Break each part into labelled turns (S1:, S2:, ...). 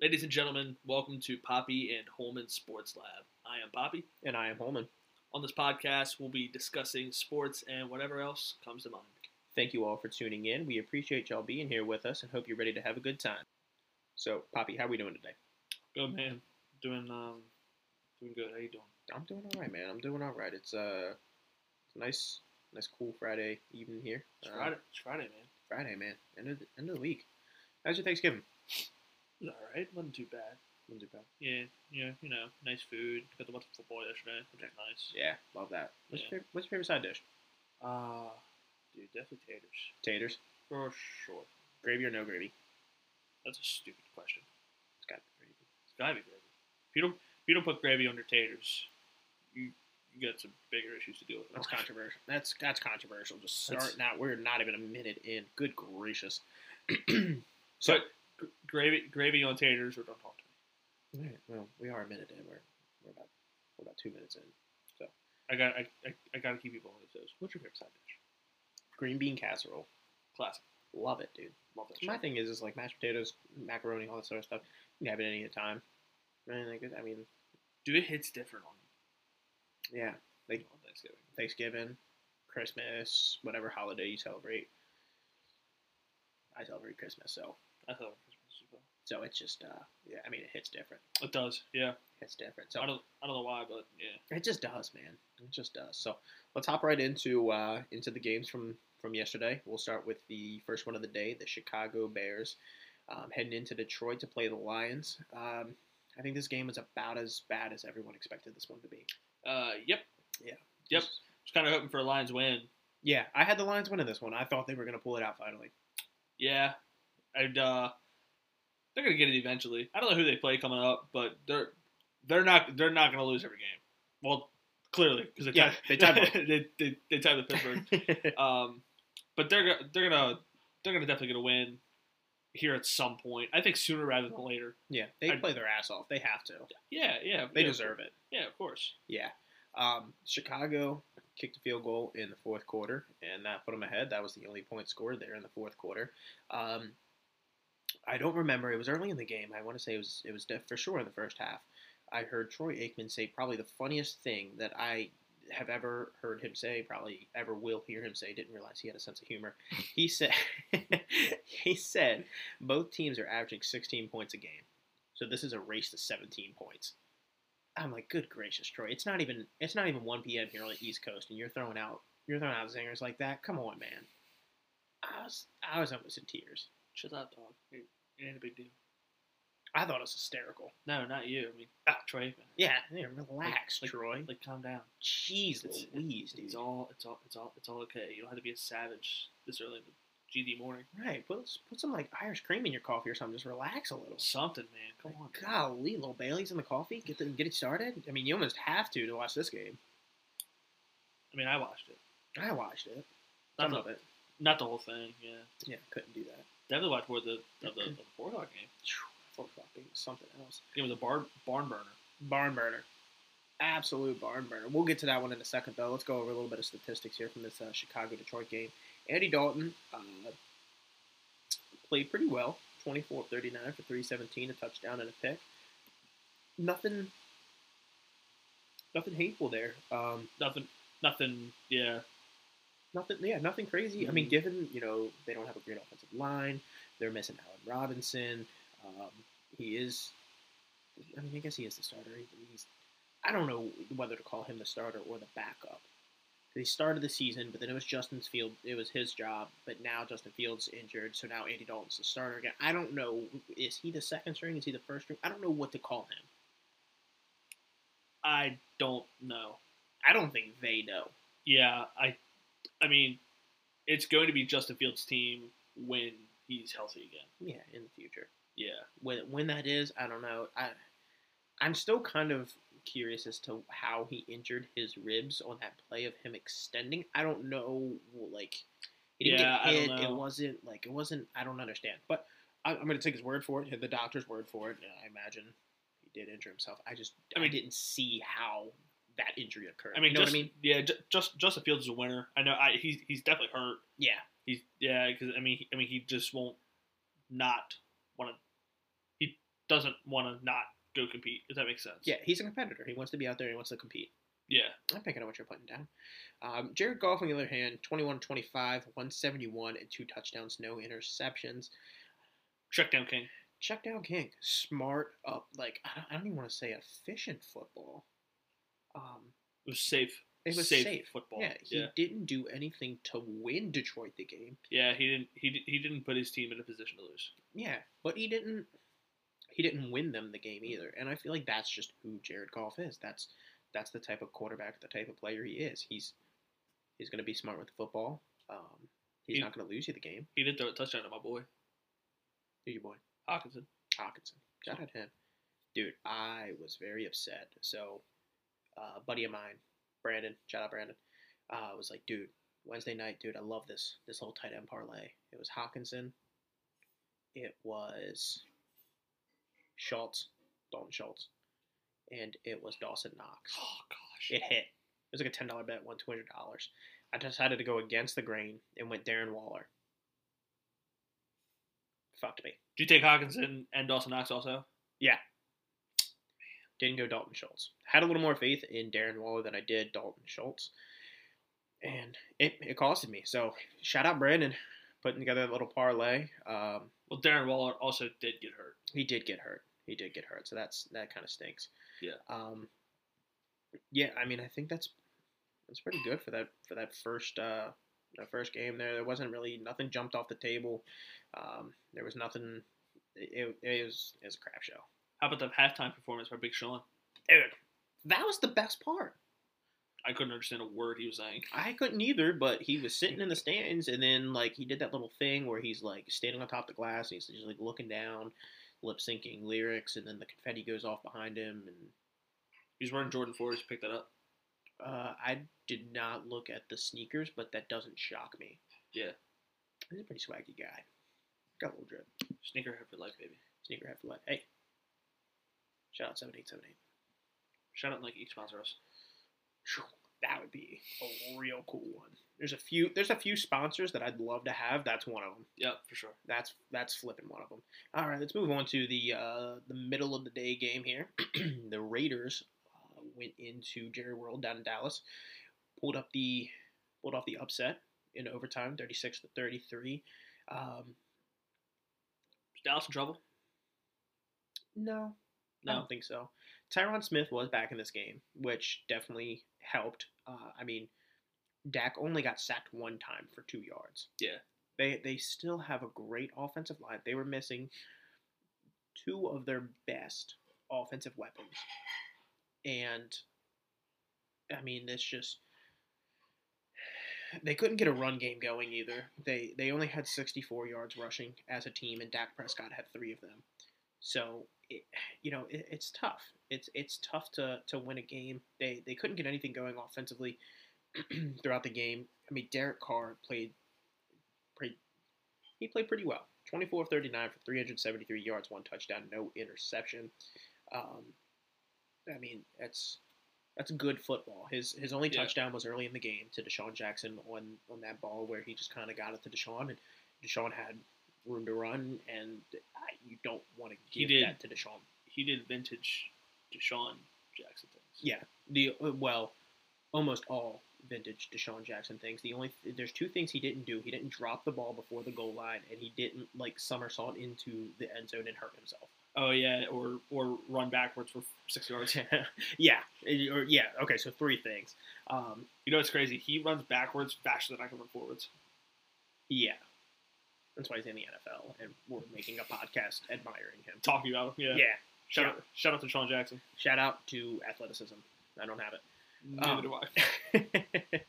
S1: Ladies and gentlemen, welcome to Papi and Holman Sports Lab. I am Papi.
S2: And I am Holman.
S1: On this podcast, we'll be discussing sports and whatever else comes to mind.
S2: Thank you all for tuning in. We appreciate y'all being here with us and hope you're ready to have a good time. So, Papi, how are we doing today?
S1: Good man. Doing um doing good. How you doing?
S2: I'm doing all right, man. I'm doing all right. It's uh it's a nice nice cool Friday evening here.
S1: It's
S2: Uh,
S1: Friday. It's Friday, man.
S2: Friday, man. End of the, end of the week. How's your Thanksgiving?
S1: It was alright. Wasn't too bad.
S2: Wasn't too bad.
S1: Yeah, yeah, you know, nice food. Got to watch football yesterday, which was nice.
S2: Yeah, love that. What's,
S1: Yeah.
S2: your, favorite, what's your favorite side dish?
S1: Uh dude, definitely taters.
S2: Taters,
S1: For sure.
S2: gravy or no gravy?
S1: That's a stupid question.
S2: It's got to be gravy.
S1: It's gotta be gravy. If you don't if you don't put gravy on your taters, you you got some bigger issues to deal with.
S2: That's controversial. That's that's controversial. Just
S1: That's-
S2: starting out, we're not even a minute in. Good gracious.
S1: So gr- gravy gravy on taters or don't talk to me.
S2: All right, well, we are a minute in. We're we're about we're about two minutes in.
S1: So I got I, I, I gotta keep people on their toes. What's your favorite side dish?
S2: Green bean casserole,
S1: Classic.
S2: love it, dude.
S1: Love that
S2: My thing is, is like mashed potatoes, macaroni, all that sort of stuff. You can have it any time. Man, like, I mean,
S1: Dude, it hits different on,
S2: yeah, like
S1: on Thanksgiving.
S2: Thanksgiving, Christmas, whatever holiday you celebrate. I celebrate Christmas, so
S1: I thought Christmas as well.
S2: So it's just uh yeah. I mean, it hits different.
S1: It does, yeah.
S2: It's different. So
S1: I don't I don't know why, but yeah.
S2: It just does, man. It just does. So let's hop right into uh, into the games from from yesterday. We'll start with the first one of the day, the Chicago Bears, um, heading into Detroit to play the Lions. Um, I think this game was about as bad as everyone expected this one to be.
S1: Uh yep.
S2: Yeah.
S1: Yep. Just kinda hoping for a Lions win.
S2: Yeah, I had the Lions winning this one. I thought they were going to pull it out finally.
S1: Yeah. I'd uh they're gonna get it eventually. I don't know who they play coming up, but they're they're not they're not gonna lose every game. Well, clearly because they
S2: Yeah,
S1: tied,
S2: they tied
S1: they, they, they tied with Pittsburgh. um, but they're they're gonna they're gonna definitely gonna win here at some point. I think sooner rather than later.
S2: yeah, they
S1: I-
S2: play their ass off. They have to.
S1: Yeah, yeah,
S2: They
S1: yeah,
S2: deserve it.
S1: Yeah, of course.
S2: Yeah. Um, Chicago kicked a field goal in the fourth quarter, and that put them ahead. That was the only point scored there in the fourth quarter. Um, I don't remember. It was early in the game. I want to say it was it was for sure in the first half. I heard Troy Aikman say probably the funniest thing that I have ever heard him say. Probably ever will hear him say. Didn't realize he had a sense of humor. He said he said both teams are averaging 16 points a game. So this is a race to 17 points. I'm like, good gracious, Troy. It's not even it's not even 1 p.m. here on the East Coast, and you're throwing out you're throwing out zingers like that. Come on, man. I was I was almost in tears.
S1: Shut up, dog. It, ain't a big deal.
S2: I thought it was hysterical.
S1: No, not you. I mean, ah. Man.
S2: Yeah, yeah relax,
S1: Like-
S2: Troy.
S1: Like, calm down.
S2: Jeez
S1: It's,
S2: Louise, dude.
S1: it's all it's all it's all it's all okay. You don't have to be a savage this early in the GD morning.
S2: right, put put some like Irish cream in your coffee or something. Just relax a little.
S1: Something, man. Come on.
S2: Golly, little Bailey's in the coffee. Get the, get it started. I mean, you almost have to to watch this game.
S1: I mean, I watched it.
S2: I watched it.
S1: Not
S2: Some
S1: the,
S2: of it.
S1: not the whole thing. Yeah.
S2: Yeah, couldn't do that.
S1: Definitely watched more of the of the, of the four o'clock game.
S2: Four o'clock game something else.
S1: It was a bar, barn burner.
S2: Barn burner. Absolute barn burner. We'll get to that one in a second, though. Let's go over a little bit of statistics here from this uh, Chicago Detroit game. Andy Dalton uh, played pretty well 24 39 for 317, a touchdown and a pick. Nothing. Nothing hateful there. Um,
S1: Nothing. Nothing. Yeah.
S2: Nothing, yeah, nothing crazy. I mean,
S1: Mhm.
S2: given you know they don't have a great offensive line, they're missing Allen Robinson. Um, he is, I mean, I guess he is the starter. He- He's, I don't know whether to call him the starter or the backup. He started the season, but then it was Justin Fields. It was his job, but now Justin Fields injured, so now Andy Dalton's the starter again. I don't know. Is he the second string? Is he the first string? I don't know what to call him.
S1: I don't know.
S2: I don't think they know.
S1: Yeah. I. I mean, it's going to be Justin Fields' team when he's healthy again.
S2: Yeah, in the future.
S1: Yeah.
S2: when when that is, I don't know. I I'm still kind of curious as to how he injured his ribs on that play of him extending. I don't know, like he didn't
S1: Yeah,
S2: get hit. It wasn't like it wasn't. I don't understand, but I, I'm going to take his word for it. The doctor's word for it. and I imagine he did injure himself. I just I,
S1: I
S2: didn't see how that injury occurred.
S1: I mean,
S2: you know
S1: just,
S2: what I mean?
S1: Yeah. Just Justin Fields is a winner. I know. I he's he's definitely hurt.
S2: Yeah,
S1: He's yeah. Because I mean, he, I mean, he just won't not want to. He doesn't want to not go compete. If that makes sense.
S2: Yeah, he's a competitor. He wants to be out there. He wants to compete.
S1: Yeah.
S2: I'm picking up what you're putting down. Um, Jared Goff, on the other hand, 21 25, 171, and two touchdowns, no interceptions.
S1: Check down King.
S2: Check down King. Smart, up, like, I don't, I don't even want to say efficient football. Um,
S1: It was safe.
S2: it was
S1: safe,
S2: safe.
S1: football.
S2: Yeah, he
S1: yeah.
S2: didn't do anything to win Detroit the game.
S1: Yeah, he didn't. He he didn't put his team in a position to lose.
S2: Yeah, but he didn't. He didn't win them the game either, and I feel like that's just who Jared Goff is. That's that's the type of quarterback, the type of player he is. He's he's going to be smart with the football. Um, he's
S1: He-
S2: not going to lose you the game.
S1: He did throw a touchdown to my boy
S2: Who's your boy?
S1: Hockenson.
S2: Hockenson. Shout out him. Dude, I was very upset. So, uh, a buddy of mine, Brandon, shout out Brandon, uh, was like, dude, Wednesday night, dude, I love this this whole tight end parlay. It was Hockenson. It was Schultz, Dalton Schultz, and it was Dawson Knox.
S1: Oh gosh.
S2: It hit. It was like a ten dollar bet, won two hundred dollars. I decided to go against the grain and went Darren Waller. Fucked me.
S1: Did you take Hockenson and Dawson Knox also?
S2: Didn't go Dalton Schultz. Had a little more faith in Darren Waller than I did Dalton Schultz. And it, it costed me. So shout out Brandon putting together a little parlay. Um,
S1: Well, Darren Waller also did get hurt.
S2: he did get hurt. He did get hurt. So that's that kind of stinks.
S1: Yeah.
S2: Um, yeah, I mean I think that's that's pretty good for that for that first uh that first game there. There wasn't really nothing jumped off the table. Um, there was nothing it, it was it was a crap show.
S1: How about the halftime performance by Big Sean?
S2: Dude, that was the best part.
S1: I couldn't understand a word he was saying.
S2: I couldn't either, but he was sitting in the stands, and then like he did that little thing where he's like standing on top of the glass, and he's just like looking down, lip syncing lyrics, and then the confetti goes off behind him, and
S1: He's wearing Jordan 4s. Pick that up.
S2: uh, I did not look at the sneakers, but that doesn't shock me.
S1: Yeah.
S2: he's a pretty swaggy guy. Got a little drip.
S1: Sneakerhead for life, baby.
S2: Sneaker have to let. Hey, shout out seven eight seven eight.
S1: Shout out Nike sponsor us.
S2: Phew, That would be a real cool one. There's a few. There's a few sponsors that I'd love to have. That's one of them.
S1: Yep, for sure.
S2: That's that's flipping one of them. All right, let's move on to the uh, the middle of the day game here. the Raiders uh, went into Jerry World down in Dallas, pulled up the pulled off the upset in overtime, thirty six to thirty three. Um,
S1: Dallas in trouble?
S2: no, I don't think so. Tyron Smith was back in this game, which definitely helped. Uh, I mean, Dak only got sacked one time for two yards.
S1: Yeah.
S2: They they still have a great offensive line. They were missing two of their best offensive weapons, and I mean, it's just they couldn't get a run game going either. They they only had 64 yards rushing as a team, and Dak Prescott had three of them. So it, you know it, it's tough. It's it's tough to, to win a game. They they couldn't get anything going offensively throughout the game. I mean, Derek Carr played pretty. He played pretty well. 24 of 39 for 373 yards, one touchdown, no interception. Um, I mean, that's that's good football. His his only
S1: Yeah.
S2: touchdown was early in the game to DeSean Jackson on on that ball where he just kind of got it to DeSean, and DeSean had room to run, and you don't want to give
S1: did.
S2: that to DeSean.
S1: He did vintage DeSean Jackson things.
S2: Yeah, the uh, well, almost all vintage DeSean Jackson things. The only there's two things he didn't do. He didn't drop the ball before the goal line, and he didn't like somersault into the end zone and hurt himself.
S1: Oh yeah, or or run backwards for six yards.
S2: yeah, or yeah. Okay, so three things. Um,
S1: You know what's crazy? He runs backwards faster than I can run forwards.
S2: yeah, that's why he's in the NFL, and we're making a podcast admiring him.
S1: Talking about him, yeah.
S2: Yeah.
S1: Shout out, shout out to Sean Jackson.
S2: Shout out to athleticism. I don't have it.
S1: Neither
S2: Um,
S1: do I.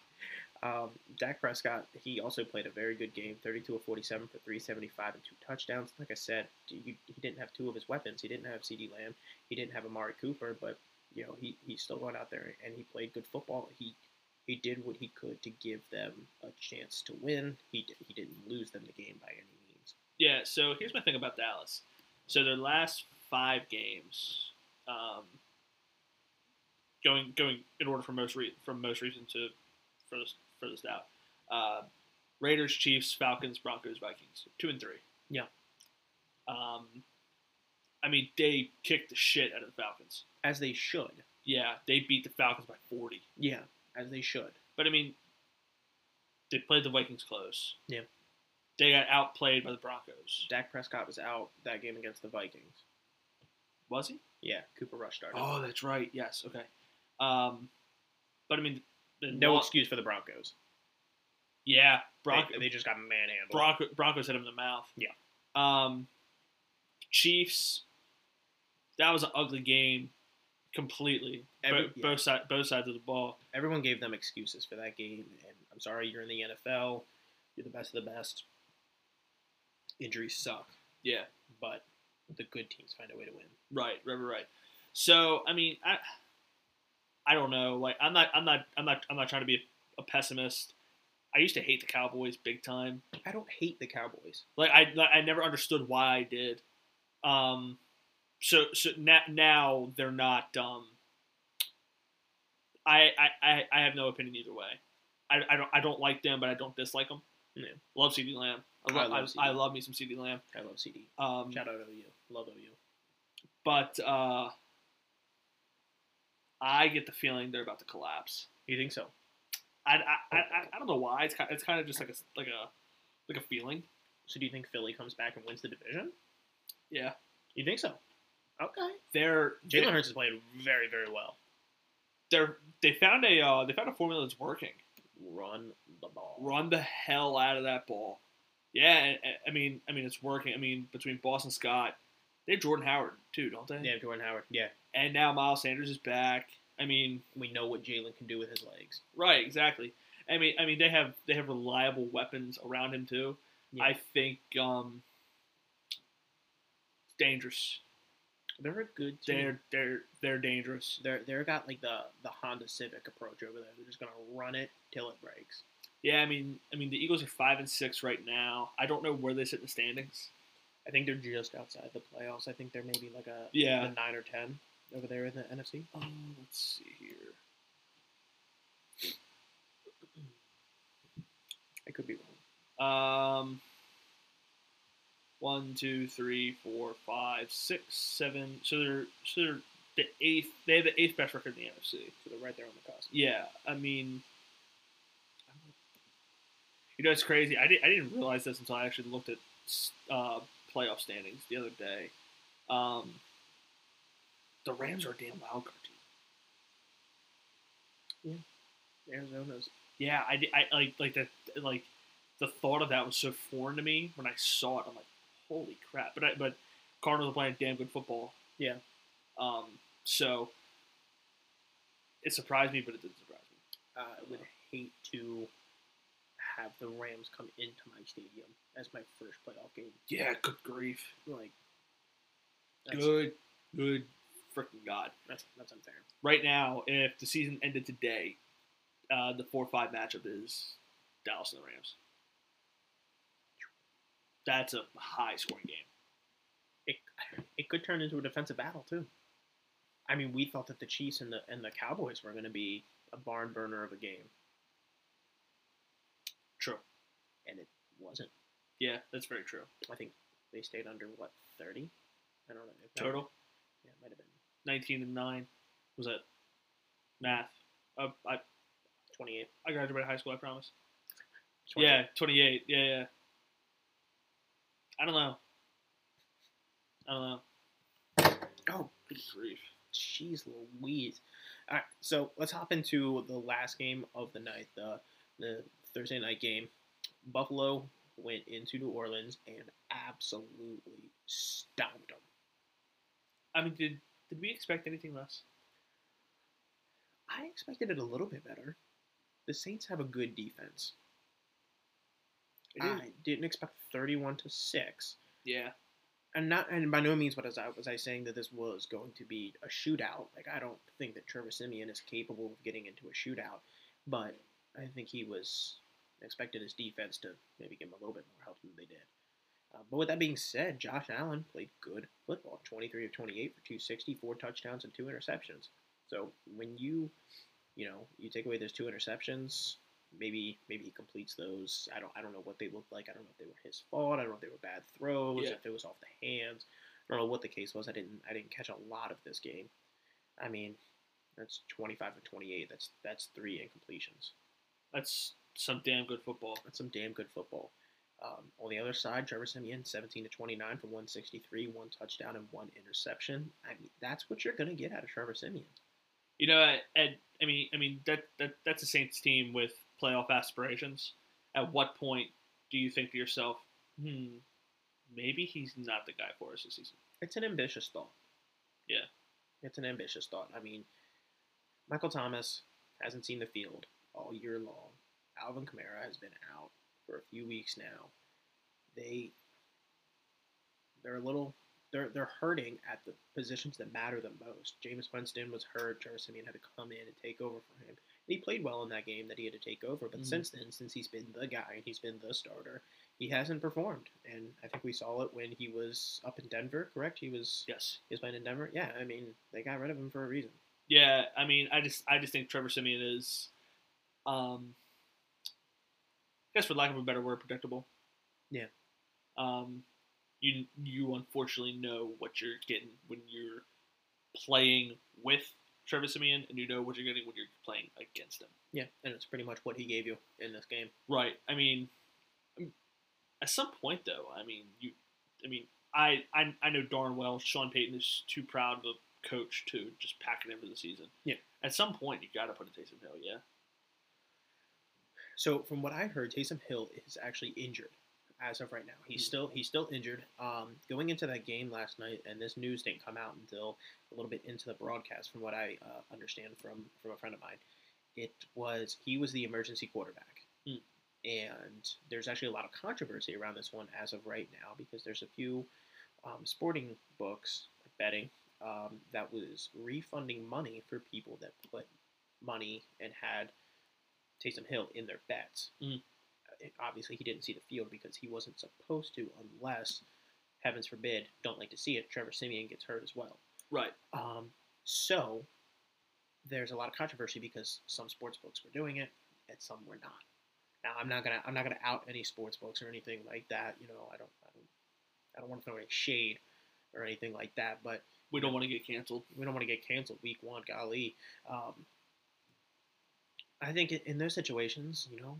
S2: um, Dak Prescott, he also played a very good game 32 of 47 for 375 and two touchdowns. Like I said, he, he didn't have two of his weapons. He didn't have CeeDee Lamb. He didn't have Amari Cooper, but you know he, he still went out there and he played good football. He he did what he could to give them a chance to win. He, di- he didn't lose them the game by any means.
S1: Yeah, so here's my thing about Dallas. So their last five games, um, going going in order from most re- from most recent to furthest furthest out, uh, Raiders, Chiefs, Falcons, Broncos, Vikings, two and three.
S2: Yeah.
S1: Um, I mean, they kicked the shit out of the Falcons.
S2: as they should.
S1: Yeah, they beat the Falcons by 40.
S2: Yeah, as they should.
S1: But I mean, they played the Vikings close.
S2: Yeah.
S1: They got outplayed by the Broncos.
S2: Dak Prescott was out that game against the Vikings.
S1: Was he?
S2: Yeah, Cooper Rush started.
S1: Oh, that's right. Yes. Okay. Um, but I mean, the
S2: no excuse for the Broncos.
S1: Yeah,
S2: They,
S1: Bronco,
S2: they just got manhandled.
S1: Bronco, Broncos hit him in the mouth.
S2: Yeah.
S1: Um, Chiefs. That was an ugly game, completely.
S2: Every-
S1: Bo-
S2: yeah.
S1: both sides, both sides of the ball.
S2: Everyone gave them excuses for that game, and I'm sorry, you're in the NFL. You're the best of the best. Injuries suck,
S1: Yeah.
S2: but the good teams find a way to win.
S1: Right, right, right. So I mean, I, I don't know. Like, I'm not, I'm not, I'm not, I'm not trying to be a pessimist. I used to hate the Cowboys big time.
S2: I don't hate the Cowboys.
S1: Like, I, like, I never understood why I did. Um, so, so now, now they're not. Um, I, I, I, have no opinion either way. I, I don't, I don't like them, but I don't dislike them.
S2: Yeah.
S1: Love CeeDee Lamb. I
S2: I
S1: love, I, I, love me some CeeDee Lamb.
S2: I love CeeDee.
S1: Um,
S2: Shout out to OU. Love OU.
S1: but uh, I get the feeling they're about to collapse.
S2: You think so?
S1: I, I, I, I don't know why. It's kind, it's kind of just like a like a like a feeling.
S2: So do you think Philly comes back and wins the division?
S1: Yeah,
S2: You think so? Okay.
S1: they're
S2: Jalen
S1: they're,
S2: Hurts is playing very, very well.
S1: they're they found a uh, they found a formula that's working.
S2: Run the ball.
S1: Run the hell out of that ball. Yeah, and, and- I mean I mean it's working. I mean between Boston Scott, they have Jordan Howard too, don't they?
S2: Yeah, Jordan Howard. Yeah,
S1: And now Miles Sanders is back. I mean,
S2: we know what Jalen can do with his legs.
S1: right, exactly. I mean, I mean they have they have reliable weapons around him too.
S2: Yeah.
S1: I think um, dangerous.
S2: They're a good team.
S1: They're they're they're dangerous.
S2: They're they're got like the the Honda Civic approach over there. They're just gonna run it till it breaks.
S1: Yeah, I mean, I mean the Eagles are five and six right now. I don't know where they sit in the standings.
S2: I think they're just outside the playoffs. I think they're maybe like a
S1: Yeah.
S2: a nine or ten over there in the NFC.
S1: Oh, let's see here.
S2: I could be wrong.
S1: Um, one, two, three, four, five, six, seven. So they're so they're the eighth. They have the eighth best record in the NFC.
S2: So they're right there on the cusp.
S1: Yeah, I mean, you know, it's crazy. I, did, I didn't realize this until I actually looked at uh, playoff standings the other day. Um, the Rams are a damn wild card team.
S2: Arizona's
S1: Yeah, I, I like like the like the thought of that was so foreign to me when I saw it. I'm like, holy crap! But I, but Cardinals are playing damn good football.
S2: Yeah.
S1: Um. So it surprised me, but it didn't surprise me.
S2: I would hate to have the Rams come into my stadium as my first playoff game.
S1: Yeah. Good grief.
S2: Like
S1: Good. Good. Freaking god.
S2: That's that's unfair.
S1: Right now, if the season ended today, uh, the four-five matchup is Dallas and the Rams. That's a high-scoring game.
S2: It it could turn into a defensive battle too. I mean, we thought that the Chiefs and the and the Cowboys were going to be a barn burner of a game,
S1: True.
S2: and it wasn't.
S1: Yeah, that's very true.
S2: I think they stayed under what thirty. I don't know. It might-
S1: Total.
S2: Yeah, it might have been
S1: 19 and 9 was it math uh, I,
S2: twenty-eight.
S1: I graduated high school i promise
S2: 28.
S1: yeah 28 yeah yeah i don't know i don't know
S2: Oh,
S1: grief
S2: Jeez Louise. All right, so let's hop into the last game of the night, the the Thursday night game. Buffalo went into New Orleans and absolutely stomped them.
S1: i mean did did we expect anything less
S2: I expected it a little bit better. The Saints have a good defense. I didn't expect thirty-one to six,
S1: yeah
S2: and not and by no means was I was I saying that this was going to be a shootout. Like I don't think that Trevor Siemian is capable of getting into a shootout, but I think he was expected his defense to maybe give him a little bit more help than they did. Uh, but with that being said, Josh Allen played good football. 23 of 28 for 260, four touchdowns and two interceptions. So when you, you know, you take away those two interceptions, maybe maybe he completes those. I don't I don't know what they looked like. I don't know if they were his fault. I don't know if they were bad throws.
S1: Yeah.
S2: If it was off the hands I don't know what the case was. I didn't I didn't catch a lot of this game. I mean, that's 25 to 28. That's that's three incompletions.
S1: That's some damn good football.
S2: That's some damn good football. Um, on the other side, Trevor Siemian, 17 to 29 for 163, one touchdown and one interception. I mean, that's what you're gonna get out of Trevor Siemian.
S1: You know, Ed. I mean, I mean that that that's a Saints team with playoff aspirations. At what point do you think to yourself, hmm, maybe he's not the guy for us this season?
S2: It's an ambitious thought.
S1: Yeah.
S2: It's an ambitious thought. I mean, Michael Thomas hasn't seen the field all year long. Alvin Kamara has been out for a few weeks now. They they're a little they're they're hurting at the positions that matter the most. Jameis Winston was hurt. Trevor Siemian had to come in and take over for him. And he played well in that game that he had to take over. But
S1: Mhm.
S2: since then, since he's been the guy and he's been the starter, he hasn't performed. And I think we saw it when he was up in Denver. Correct? He was
S1: Yes.
S2: he was playing in Denver. Yeah, I mean they got rid of him for a reason.
S1: Yeah, I mean, I just I just think Trevor Siemian is, um, I guess for lack of a better word, predictable.
S2: Yeah.
S1: Um, you you unfortunately know what you're getting when you're playing with Trevor Siemian, and you know what you're getting when you're playing against him.
S2: Yeah, and it's pretty much what he gave you in this game.
S1: Right. I mean, um, at some point though, I mean, you, I mean, I I, I know darn well Sean Payton is too proud of a coach to just pack it in for the season.
S2: Yeah.
S1: At some point, you got to put a Taysom Hill. Yeah.
S2: So from what I heard, Taysom Hill is actually injured as of right now. He's
S1: Mhm.
S2: still he's still injured. Um, going into that game last night, and this news didn't come out until a little bit into the broadcast, from what I uh, understand from from a friend of mine. It was he was the emergency quarterback,
S1: Mm.
S2: and there's actually a lot of controversy around this one as of right now because there's a few um, sporting books like betting um, that was refunding money for people that put money and had Taysom Hill in their bets.
S1: Mhm.
S2: Obviously, he didn't see the field because he wasn't supposed to, unless, heavens forbid, don't like to see it, Trevor Siemian gets hurt as well.
S1: Right.
S2: Um, so, there's a lot of controversy because some sports books were doing it and some were not. Now, I'm not gonna I'm not gonna out any sports books or anything like that. You know, I don't I don't, I don't want to throw any shade or anything like that. But
S1: We don't want to get canceled.
S2: we don't want to get canceled week one. Golly, um, I think in- in those situations, you know,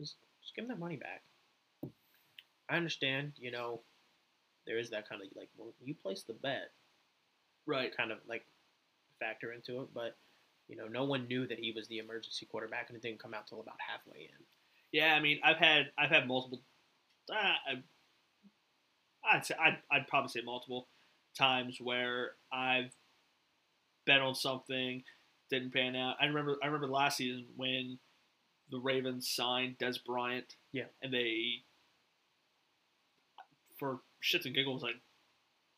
S2: just, just give them their money back. I understand, you know, there is that kind of like, well, you place the bet,
S1: Right.
S2: kind of like factor into it, but you know, no one knew that he was the emergency quarterback, and it didn't come out till about halfway in.
S1: Yeah. I mean, I've had I've had multiple. Uh, I, I'd say I'd, I'd probably say multiple times where I've bet on something didn't pan out. I remember I remember last season when the Ravens signed Dez Bryant.
S2: Yeah.
S1: And they, for shits and giggles, I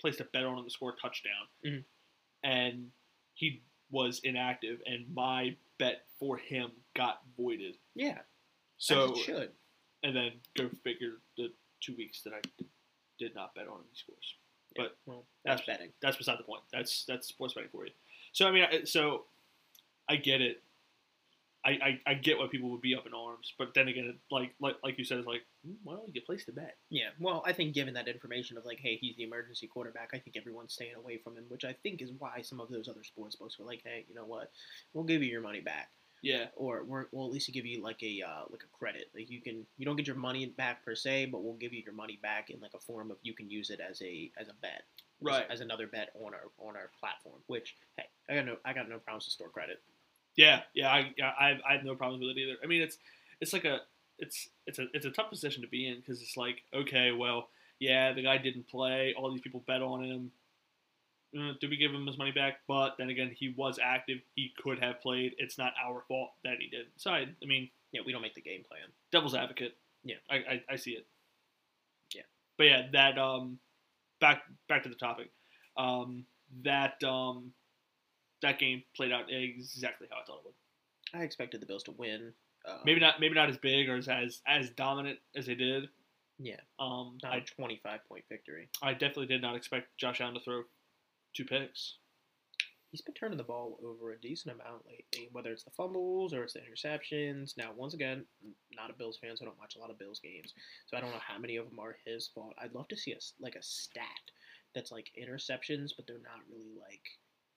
S1: placed a bet on him to score a touchdown.
S2: Mhm.
S1: And he was inactive, and my bet for him got voided.
S2: Yeah,
S1: So
S2: should.
S1: and then go figure the two weeks that I did not bet on him, he scores. But
S2: well, that's
S1: that's-
S2: betting.
S1: That's beside the point. That's that's sports betting for you. So I mean, so I get it. I, I, I get why people would be up in arms, but then again, like like like you said, it's like hmm, why don't you get placed to bet?
S2: Yeah, well, I think given that information of like, hey, he's the emergency quarterback, I think everyone's staying away from him, which I think is why some of those other sports books were like, hey, you know what, we'll give you your money back,
S1: Yeah,
S2: or we're, we'll at least give you like a uh, like a credit, like you can you don't get your money back per se, but we'll give you your money back in like a form of you can use it as a as a bet, as-
S1: Right.
S2: as, another bet on our on our platform. Which hey, I got no I got no problems to store credit.
S1: Yeah, yeah. I I, I have no problems with it either. I mean, it's it's like a it's it's a it's a tough position to be in because it's like okay, well, yeah, the guy didn't play. All these people bet on him. Uh, did we give him his money back? But then again, he was active. He could have played. It's not our fault that he did. So I, I mean,
S2: Yeah, we don't make the game plan.
S1: devil's advocate.
S2: Yeah.
S1: I, I, I see it.
S2: Yeah.
S1: But yeah, that um back back to the topic. Um that um that game played out exactly how I thought it would.
S2: I expected the Bills to win. Uh,
S1: Maybe not maybe not as big or as as, as dominant as they did.
S2: Yeah,
S1: Um
S2: not a
S1: I
S2: twenty-five point victory.
S1: I definitely did not expect Josh Allen to throw two picks.
S2: he's been turning the ball over a decent amount lately, whether it's the fumbles or it's the interceptions. Now, once again, I'm not a Bills fan, so I don't watch a lot of Bills games, so I don't know how many of them are his fault. I'd love to see a like a stat that's like interceptions, but they're not really like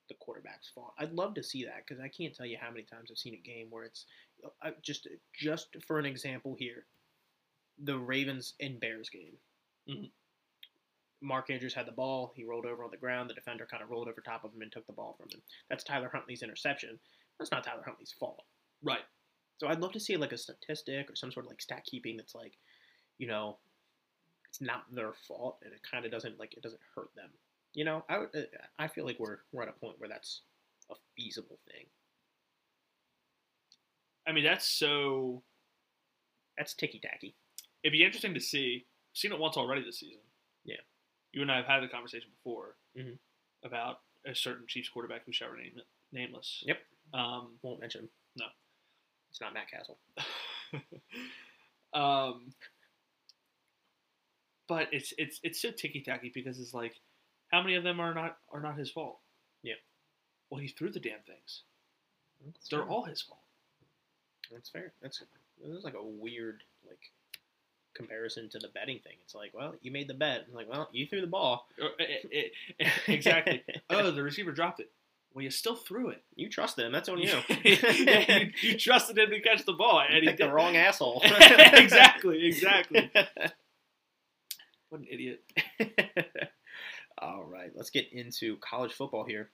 S2: the quarterback's fault. I'd love to see that because I can't tell you how many times I've seen a game where it's uh, just just for an example here, the Ravens and Bears game.
S1: Mhm.
S2: Mark Andrews had the ball. He rolled over on the ground. The defender kind of rolled over top of him and took the ball from him. That's Tyler Huntley's interception. That's not Tyler Huntley's fault.
S1: Right.
S2: So I'd love to see like a statistic or some sort of like stat keeping that's like, you know, it's not their fault and it kind of doesn't like it doesn't hurt them. You know, I uh, I feel like we're we're at a point where that's a feasible thing.
S1: I mean, that's so.
S2: That's ticky tacky.
S1: It'd be interesting to see. I've seen it once already this season.
S2: Yeah.
S1: You and I have had the conversation before
S2: Mhm.
S1: about a certain Chiefs quarterback who shall remain nameless.
S2: Yep.
S1: Um,
S2: Won't mention. him.
S1: No.
S2: it's not Matt Cassel.
S1: um, but it's it's it's so ticky tacky because it's like, how many of them are not are not his fault?
S2: Yeah.
S1: Well, he threw the damn things.
S2: That's
S1: They're
S2: fair.
S1: all his fault.
S2: That's fair. That's this is like a weird like comparison to the betting thing. It's like, well, you made the bet. It's like, well, you threw the ball.
S1: Uh, eh, eh, exactly. oh, the receiver dropped it. Well, you still threw it.
S2: You trust them. That's on you.
S1: You, you trusted him to catch the ball, and
S2: You
S1: he
S2: the wrong asshole.
S1: exactly, exactly. What an idiot.
S2: All right, let's get into college football here.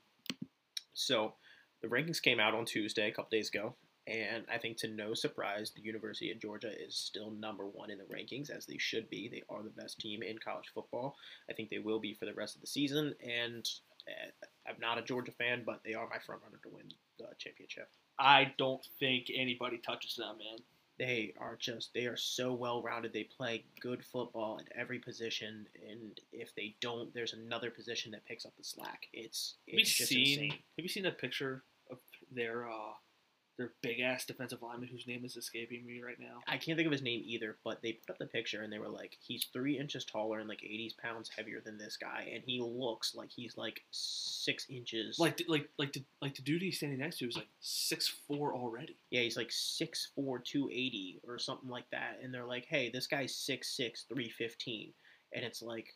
S2: So, the rankings came out on Tuesday, a couple days ago, and I think to no surprise, the University of Georgia is still number one in the rankings, as they should be. They are the best team in college football. I think they will be for the rest of the season, and uh, I'm not a Georgia fan, but they are my front runner to win the championship.
S1: I don't think anybody touches them, man.
S2: They are just they are so well rounded. They play good football at every position, and if they don't, there's another position that picks up the slack. It's
S1: Have you seen?
S2: insane.
S1: Have you seen that picture of their uh, their big ass defensive lineman whose name is escaping me right now?
S2: I can't think of his name either, but they put up the picture and they were like, he's three inches taller and like 80 pounds heavier than this guy, and he looks like he's like six inches.
S1: Like, like, like, the, like the dude he's standing next to is like six four already.
S2: yeah, he's like six four two eighty or something like that, and they're like, hey, this guy's 6'6", 315, and it's like,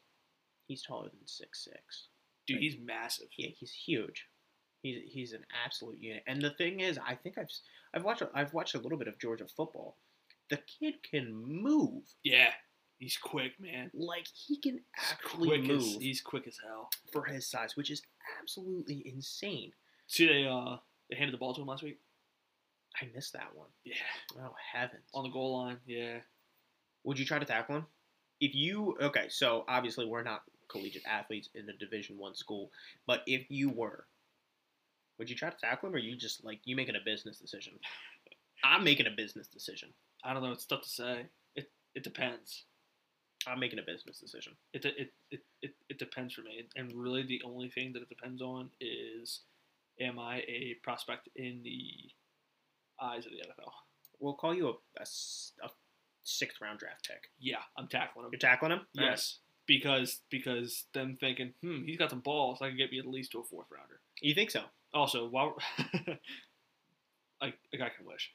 S2: he's taller than six six.
S1: Dude,
S2: Like-
S1: he's massive.
S2: Yeah, he's huge. He's he's an absolute unit. And the thing is, I think I've I've watched I've watched a little bit of Georgia football. The kid can move.
S1: Yeah, he's quick, man.
S2: Like he can actually
S1: quick
S2: move
S1: as, he's quick as hell.
S2: for his size, which is absolutely insane.
S1: See, they uh they handed the ball to him last week.
S2: I missed that one.
S1: Yeah,
S2: Oh heavens!
S1: on the goal line. Yeah,
S2: Would you try to tackle him? If you okay, so obviously we're not collegiate athletes in a Division One school, but if you were, would you try to tackle him, or you just like you making a business decision? I'm making a business decision.
S1: I don't know. It's tough to say. It it depends.
S2: I'm making a business decision.
S1: It it it it, it depends for me. And really, the only thing that it depends on is, am I a prospect in the eyes of the NFL?
S2: We'll call you a a sixth round draft pick.
S1: Yeah, I'm tackling him.
S2: You're tackling him? Right.
S1: Yes, because because them thinking, hmm, he's got some balls. I can get me at least to a fourth rounder.
S2: You think so?
S1: Also, while I, a guy can wish.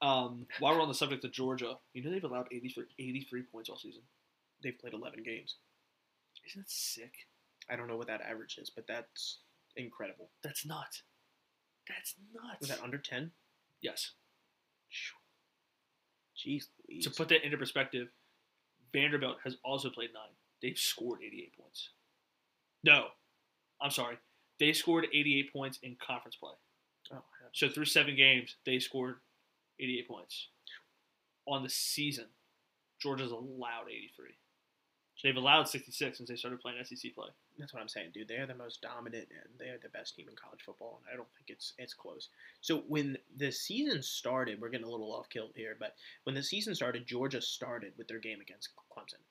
S1: Um, while we're on the subject of Georgia, you know they've allowed 83, 83 points all season.
S2: They've played 11 games.
S1: Isn't that sick?
S2: I don't know what that average is, but that's incredible.
S1: That's nuts. That's nuts.
S2: Was that under 10?
S1: yes.
S2: Jeez Louise.
S1: To put that into perspective, Vanderbilt has also played nine. They've scored 88 points. No, I'm sorry. They scored 88 points in conference play.
S2: oh,
S1: So through seven games, they scored 88 points. On the season, Georgia's allowed 83. They've allowed 66 since they started playing SEC play.
S2: that's what I'm saying, dude. They're the most dominant and they're the best team in college football, and I don't think it's it's close. So when the season started, we're getting a little off kilt here, but when the season started, Georgia started with their game against Clemson.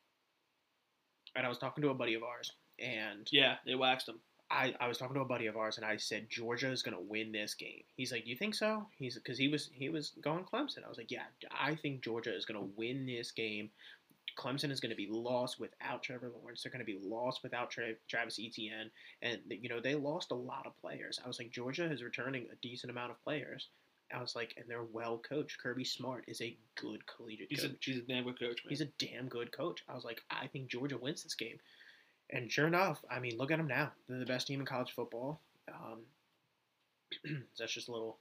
S2: And I was talking to a buddy of ours, and
S1: Yeah, they waxed them.
S2: I, I was talking to a buddy of ours and I said Georgia is going to win this game. He's like, "You think so?" He's because he was he was going Clemson. I was like, "Yeah, I think Georgia is going to win this game. Clemson is going to be lost without Trevor Lawrence. They're going to be lost without Tra- Travis Etienne, and you know they lost a lot of players. I was like, Georgia is returning a decent amount of players. I was like, and they're well coached. Kirby Smart is a good collegiate
S1: He's a,
S2: coach.
S1: he's a damn good coach, man.
S2: He's a damn good coach. I was like, I think Georgia wins this game. And sure enough, I mean, look at them now. They're the best team in college football. Um, that's just a little,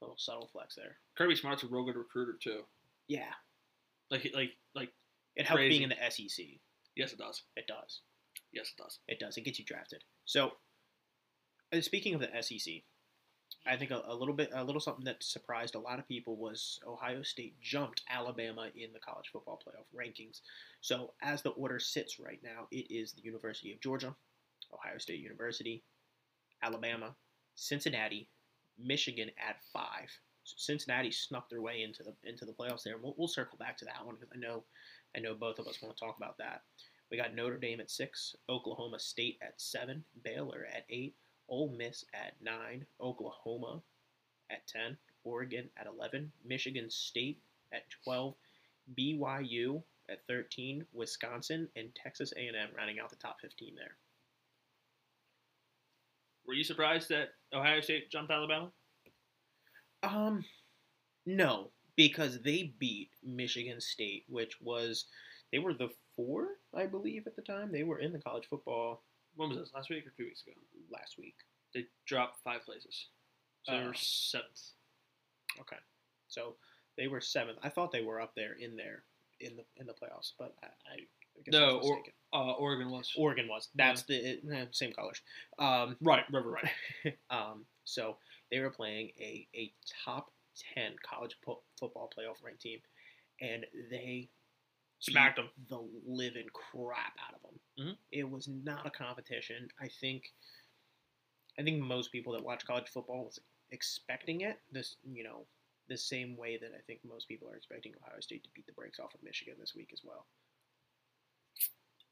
S2: little subtle flex there.
S1: Kirby Smart's a real good recruiter too.
S2: Yeah,
S1: Like like like
S2: it helps being in the SEC.
S1: yes, it does.
S2: It does.
S1: Yes, it does.
S2: It does. It gets you drafted. So, uh, speaking of the SEC, I think a, a little bit, a little something that surprised a lot of people was Ohio State jumped Alabama in the college football playoff rankings. So, as the order sits right now, it is the University of Georgia, Ohio State University, Alabama, Cincinnati, Michigan at five. So Cincinnati snuck their way into the into the playoffs there. We'll, we'll circle back to that one because I know, I know both of us want to talk about that. We got Notre Dame at six, Oklahoma State at seven, Baylor at eight, Ole Miss at nine, Oklahoma at ten, Oregon at eleven, Michigan State at twelve, BYU at thirteen, Wisconsin and Texas A&M rounding out the top fifteen there.
S1: Were you surprised that Ohio State jumped Alabama?
S2: Um, no, because they beat Michigan State, which was they were the four, I believe, at the time. They were in the college football
S1: When was this? Last week or two weeks ago?
S2: last week.
S1: They dropped five places, so they
S2: Oh.
S1: were seventh.
S2: Okay, so they were seventh. I thought they were up there in there in the in the playoffs, but I, I, I guess I
S1: No,
S2: was
S1: or- Uh, Oregon was.
S2: Oregon was. That's the eh, same colors. Um,
S1: right, right, right,
S2: um, so they were playing a, a top 10 college po- football playoff ranked team, and they
S1: Smacked them.
S2: beat the living crap out of them.
S1: Mhm.
S2: It was not a competition. I think I think most people that watch college football was expecting it. This, you know, the same way that I think most people are expecting Ohio State to beat the brakes off of Michigan this week as well.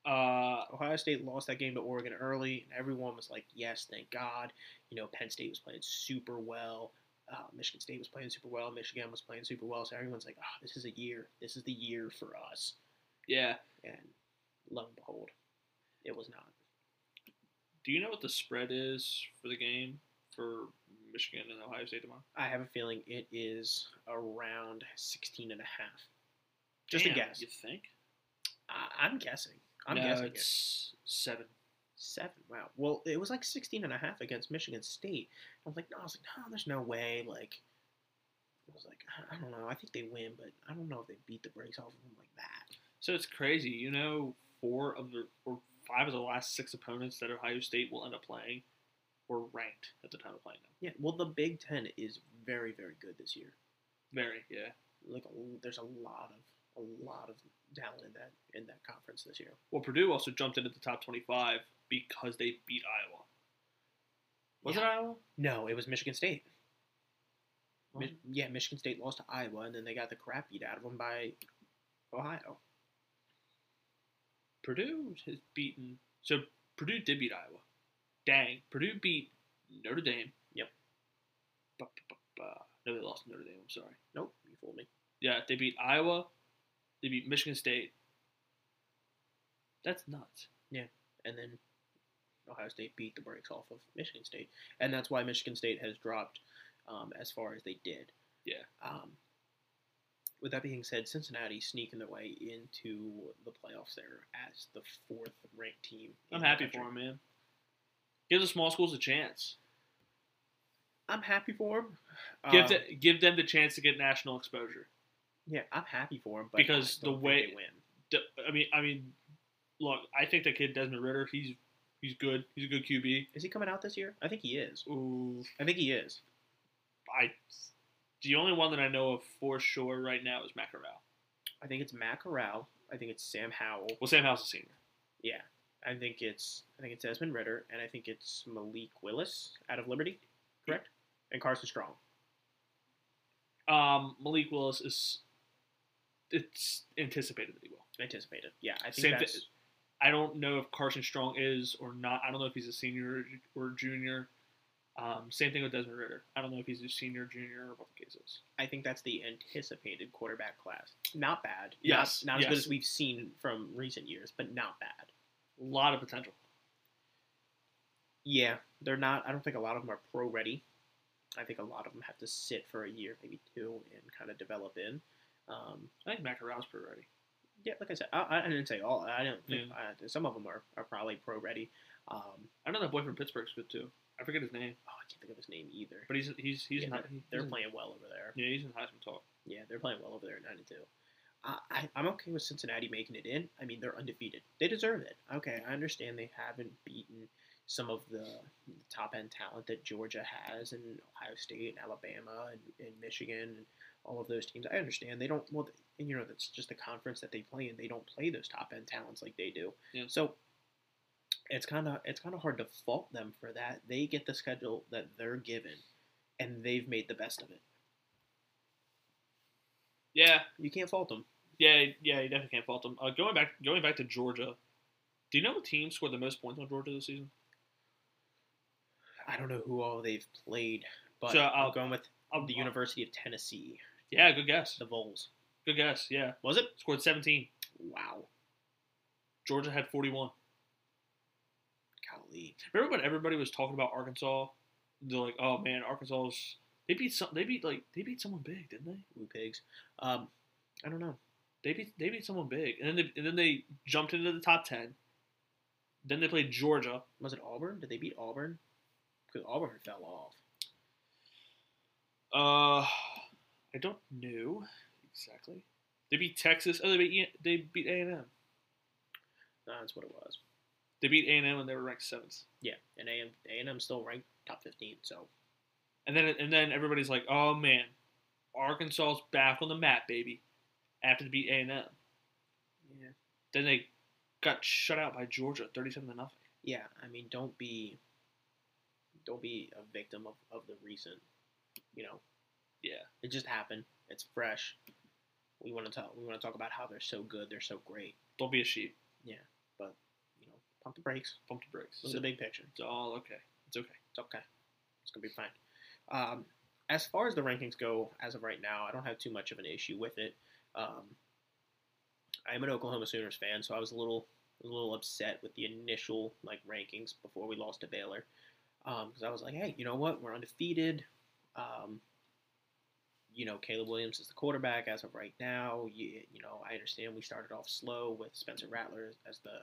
S1: Uh,
S2: Ohio State lost that game to Oregon early, and everyone was like, "Yes, thank God." You know, Penn State was playing super well. Uh, Michigan State was playing super well. Michigan was playing super well. So everyone's like, "Oh, this is a year. This is the year for us."
S1: yeah.
S2: And lo and behold, it was not.
S1: Do you know what the spread is for the game for Michigan and Ohio State tomorrow?
S2: I have a feeling it is around 16 and a half. Just a guess.
S1: You think?
S2: I, I'm guessing. I'm
S1: no,
S2: guessing it.
S1: it's seven.
S2: Seven. Wow. Well, it was like 16 and a half against Michigan State. I was like, no, I was like, no, there's no way. Like, I was like, I- I don't know. I think they win, but I don't know if they beat the brakes off of them like that.
S1: So it's crazy. You know, four of the or five of the last six opponents that Ohio State will end up playing were ranked at the time of playing them.
S2: Yeah. Well, the Big Ten is very, very good this year.
S1: Very, yeah.
S2: Like, there's a lot of a lot of talent in that in that conference this year.
S1: Well, Purdue also jumped into the top twenty-five because they beat Iowa. Was
S2: Yeah.
S1: it Iowa?
S2: No, it was Michigan State.
S1: Oh.
S2: Mi- yeah, Michigan State lost to Iowa, and then they got the crap beat out of them by Ohio.
S1: Purdue has beaten. So Purdue did beat Iowa. Dang, Purdue beat Notre Dame.
S2: Yep.
S1: Ba, ba, ba. No, they lost to Notre Dame. I'm sorry.
S2: Nope, you fooled me.
S1: Yeah, they beat Iowa. They beat Michigan State. That's nuts.
S2: Yeah, and then Ohio State beat the brakes off of Michigan State, and that's why Michigan State has dropped um, as far as they did.
S1: Yeah.
S2: Um, with that being said, Cincinnati sneaking their way into the playoffs there as the fourth ranked team.
S1: I'm happy
S2: country.
S1: for them, man. Give the small schools a chance.
S2: I'm happy for them.
S1: Give the, give them the chance to get national exposure.
S2: Yeah, I'm happy for him, but
S1: Because the
S2: think
S1: way-
S2: they win.
S1: D- I mean, I mean, look, I think the kid Desmond Ridder, he's he's good. He's a good QB.
S2: Is he coming out this year? I think he is.
S1: Ooh,
S2: I think he is.
S1: I. The only one that I know of for sure right now is Matt Corral.
S2: I think it's Matt Corral. I think it's Sam Howell.
S1: Well, Sam Howell's a senior.
S2: Yeah, I think it's I think it's Desmond Ridder, and I think it's Malik Willis out of Liberty, correct? And Carson Strong.
S1: Um, Malik Willis is. It's anticipated that he will.
S2: Anticipated. Yeah, I think
S1: Same
S2: that's
S1: thi- I don't know if Carson Strong is or not. I don't know if he's a senior or junior. Um, same thing with Desmond Ridder. I don't know if he's a senior, junior, or what the case is.
S2: I think that's the anticipated quarterback class. Not bad.
S1: Yes,
S2: Not, not as good as we've seen from recent years, but not bad.
S1: A lot of potential.
S2: Yeah, they're not. I don't think a lot of them are pro ready. I think a lot of them have to sit for a year, maybe two, and kind of develop in. Um,
S1: I think Corral's pretty ready.
S2: Yeah, like I said, I, I didn't say all. I don't think I, some of them are, are probably pro ready. Um,
S1: I know that boy from Pittsburgh's good too. I forget his name,
S2: oh, I can't think of his name either.
S1: but he's he's he's
S2: Yeah,
S1: not. He,
S2: They're
S1: he's in-
S2: playing well over there.
S1: Yeah, he's in Heisman talk.
S2: Yeah, they're playing well over there at nine and two. I, I, I'm okay with Cincinnati making it in. I mean, they're undefeated. They deserve it. Okay, I understand they haven't beaten some of the top end talent that Georgia has, and Ohio State, and Alabama, and, and Michigan, and all of those teams. I understand they don't. Well, and you know that's just the conference that they play in. They don't play those top end talents like they do.
S1: Yeah.
S2: So it's kind of it's kind of hard to fault them for that. They get the schedule that they're given, and they've made the best of it.
S1: Yeah,
S2: You can't fault them.
S1: yeah, yeah. You definitely can't fault them. Uh, going back, going back to Georgia. Do you know what team scored the most points on Georgia this season?
S2: I don't know who all they've played, but
S1: So,
S2: I'm
S1: I'll-
S2: going with
S1: I'll-
S2: the University of Tennessee,
S1: Yeah, good guess.
S2: the Vols.
S1: Good guess. Yeah,
S2: Was it?
S1: scored 17.
S2: Wow,
S1: Georgia had 41.
S2: golly.
S1: Remember when everybody was talking about Arkansas? They're like, "Oh man, Arkansas's they beat some. They beat like they beat someone big, didn't they?
S2: Woo pigs. Um, I don't know.
S1: They beat they beat someone big, and then they, and then they jumped into the top ten. Then they played Georgia.
S2: Was it Auburn? Did they beat Auburn? Because Auburn fell off.
S1: Uh, I don't know exactly. They beat Texas. Oh, they beat they beat A and M.
S2: Nah, that's what it was.
S1: They beat A and M, and they were ranked seventh.
S2: Yeah, and A and M still ranked top fifteen. So
S1: And then and then everybody's like, "Oh man, Arkansas's back on the map, baby." After they beat A and M,
S2: yeah,
S1: then they got shut out by Georgia, thirty-seven to nothing.
S2: yeah. I mean, don't be, don't be a victim of, of the recent. You know,
S1: Yeah.
S2: it just happened. It's fresh. We want to talk. We want to talk about how they're so good. They're so great.
S1: Don't be a sheep.
S2: Yeah, but you know, pump the brakes.
S1: Pump the brakes.
S2: Look at the big picture.
S1: It's all okay. It's okay.
S2: It's okay. It's gonna be fine. Um, as far as the rankings go, as of right now, I don't have too much of an issue with it. Um, I'm an Oklahoma Sooners fan, so I was a little a little upset with the initial like rankings before we lost to Baylor, because I was like, hey, you know what? We're undefeated. Um, you know, Caleb Williams is the quarterback as of right now. You, you know, I understand we started off slow with Spencer Rattler as the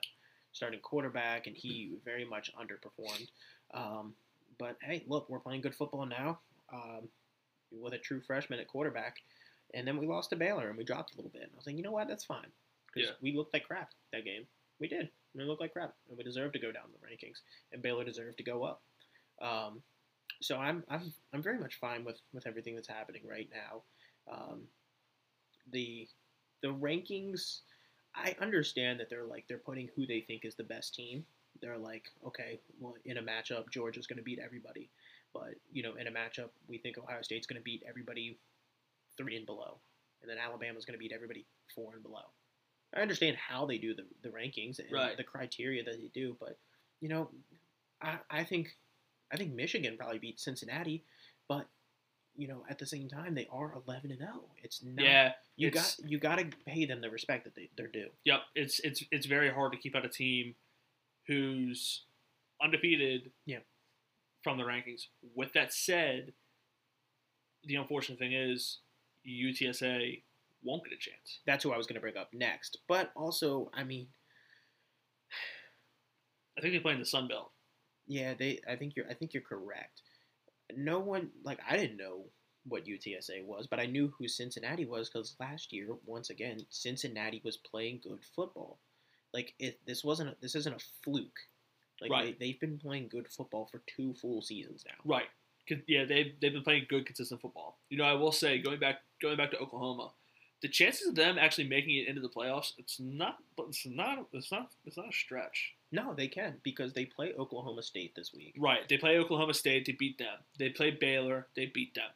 S2: starting quarterback, and he very much underperformed. Um, but hey, look, we're playing good football now um, with a true freshman at quarterback. And then we lost to Baylor and we dropped a little bit. And I was like, you know what? That's fine. Because
S1: Yeah.
S2: we looked like crap that game. We did. We looked like crap. And we deserved to go down the rankings. And Baylor deserved to go up. Um, so I'm, I'm, I'm very much fine with, with everything that's happening right now. Um, the the rankings, I understand that they're like they're putting who they think is the best team they're like, okay, well, in a matchup, Georgia's going to beat everybody. But, you know, in a matchup, we think Ohio State's going to beat everybody three and below. And then Alabama's going to beat everybody four and below. I understand how they do the, the rankings and
S1: Right.
S2: the criteria that they do, but, you know, I, I think I think Michigan probably beat Cincinnati, but, you know, at the same time, they are 11 and 0. It's not.
S1: Yeah.
S2: You got you got to pay them the respect that they, they're due.
S1: Yep. It's it's it's very hard to keep out a team who's undefeated.
S2: Yeah.
S1: From the rankings. With that said, the unfortunate thing is UTSA won't get a chance.
S2: That's who I was going to bring up next. But also, I mean,
S1: I think they play in the Sun Belt.
S2: Yeah, they. I think you're. I think you're correct. No one like I didn't know what UTSA was, but I knew who Cincinnati was because last year, once again, Cincinnati was playing good football. Like it, this wasn't. A, this isn't a fluke. Like
S1: Right.
S2: they, they've been playing good football for two full seasons now.
S1: Right. Yeah, they've they've been playing good, consistent football. You know, I will say, going back going back to Oklahoma, the chances of them actually making it into the playoffs, it's not, it's not, it's not, it's not a stretch.
S2: No, they can because they play Oklahoma State this week.
S1: Right. They play Oklahoma State, they beat them. They play Baylor, they beat them.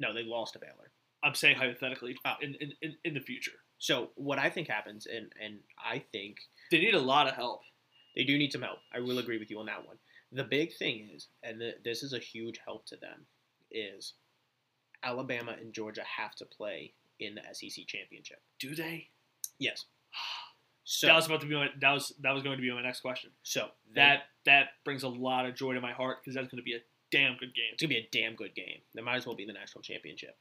S2: No, they lost to Baylor.
S1: I'm saying hypothetically
S2: Oh.
S1: in, in, in, in the future.
S2: So what I think happens, and and I think
S1: They need a lot of help.
S2: They do need some help. I will agree with you on that one. The big thing is, and the, this is a huge help to them, is Alabama and Georgia have to play in the SEC championship.
S1: Do they?
S2: Yes. So
S1: that was about to be my, that was that was going to be my next question.
S2: so they-
S1: That that brings a lot of joy to my heart because that's going to be a damn good game.
S2: it's gonna be a damn good game. That might as well be the national championship.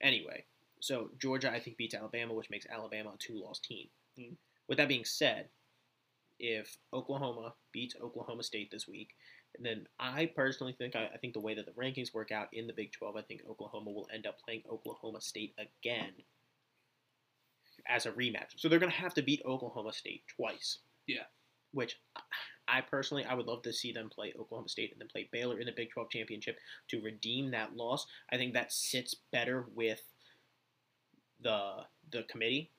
S2: Anyway, So Georgia, I think, beats Alabama, which makes Alabama a two-loss team.
S1: Mm.
S2: With that being said, if Oklahoma beats Oklahoma State this week, and then I personally think I, I think the way that the rankings work out in the Big 12, I think Oklahoma will end up playing Oklahoma State again as a rematch. So they're going to have to beat Oklahoma State twice.
S1: Yeah.
S2: Which I personally I would love to see them play Oklahoma State and then play Baylor in the Big 12 championship to redeem that loss. I think that sits better with the the committee.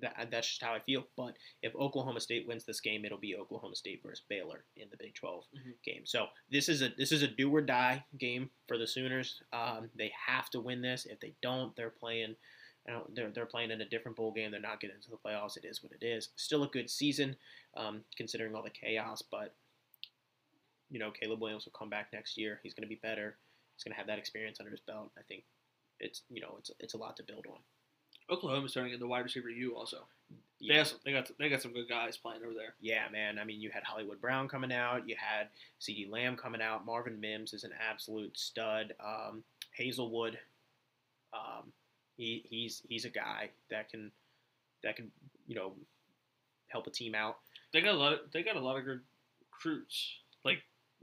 S2: That that's just how I feel. But if Oklahoma State wins this game, it'll be Oklahoma State versus Baylor in the Big 12
S1: Mhm.
S2: game. So this is a this is a do or die game for the Sooners. Um, they have to win this. If they don't, they're playing. They're, they're playing in a different bowl game. They're not getting into the playoffs. It is what it is. Still a good season, um, considering all the chaos. But you know, Caleb Williams will come back next year. He's going to be better. He's going to have that experience under his belt. I think it's you know it's it's a lot to build on.
S1: Oklahoma's starting in the wide receiver U also. They,
S2: Yeah,
S1: have some, they got they got some good guys playing over there.
S2: yeah, man. I mean, you had Hollywood Brown coming out. You had CeeDee Lamb coming out. Marvin Mims is an absolute stud. Um, Hazelwood, um, he, he's he's a guy that can that can you know help a team out.
S1: They got a lot. Of, they got a lot of good recruits like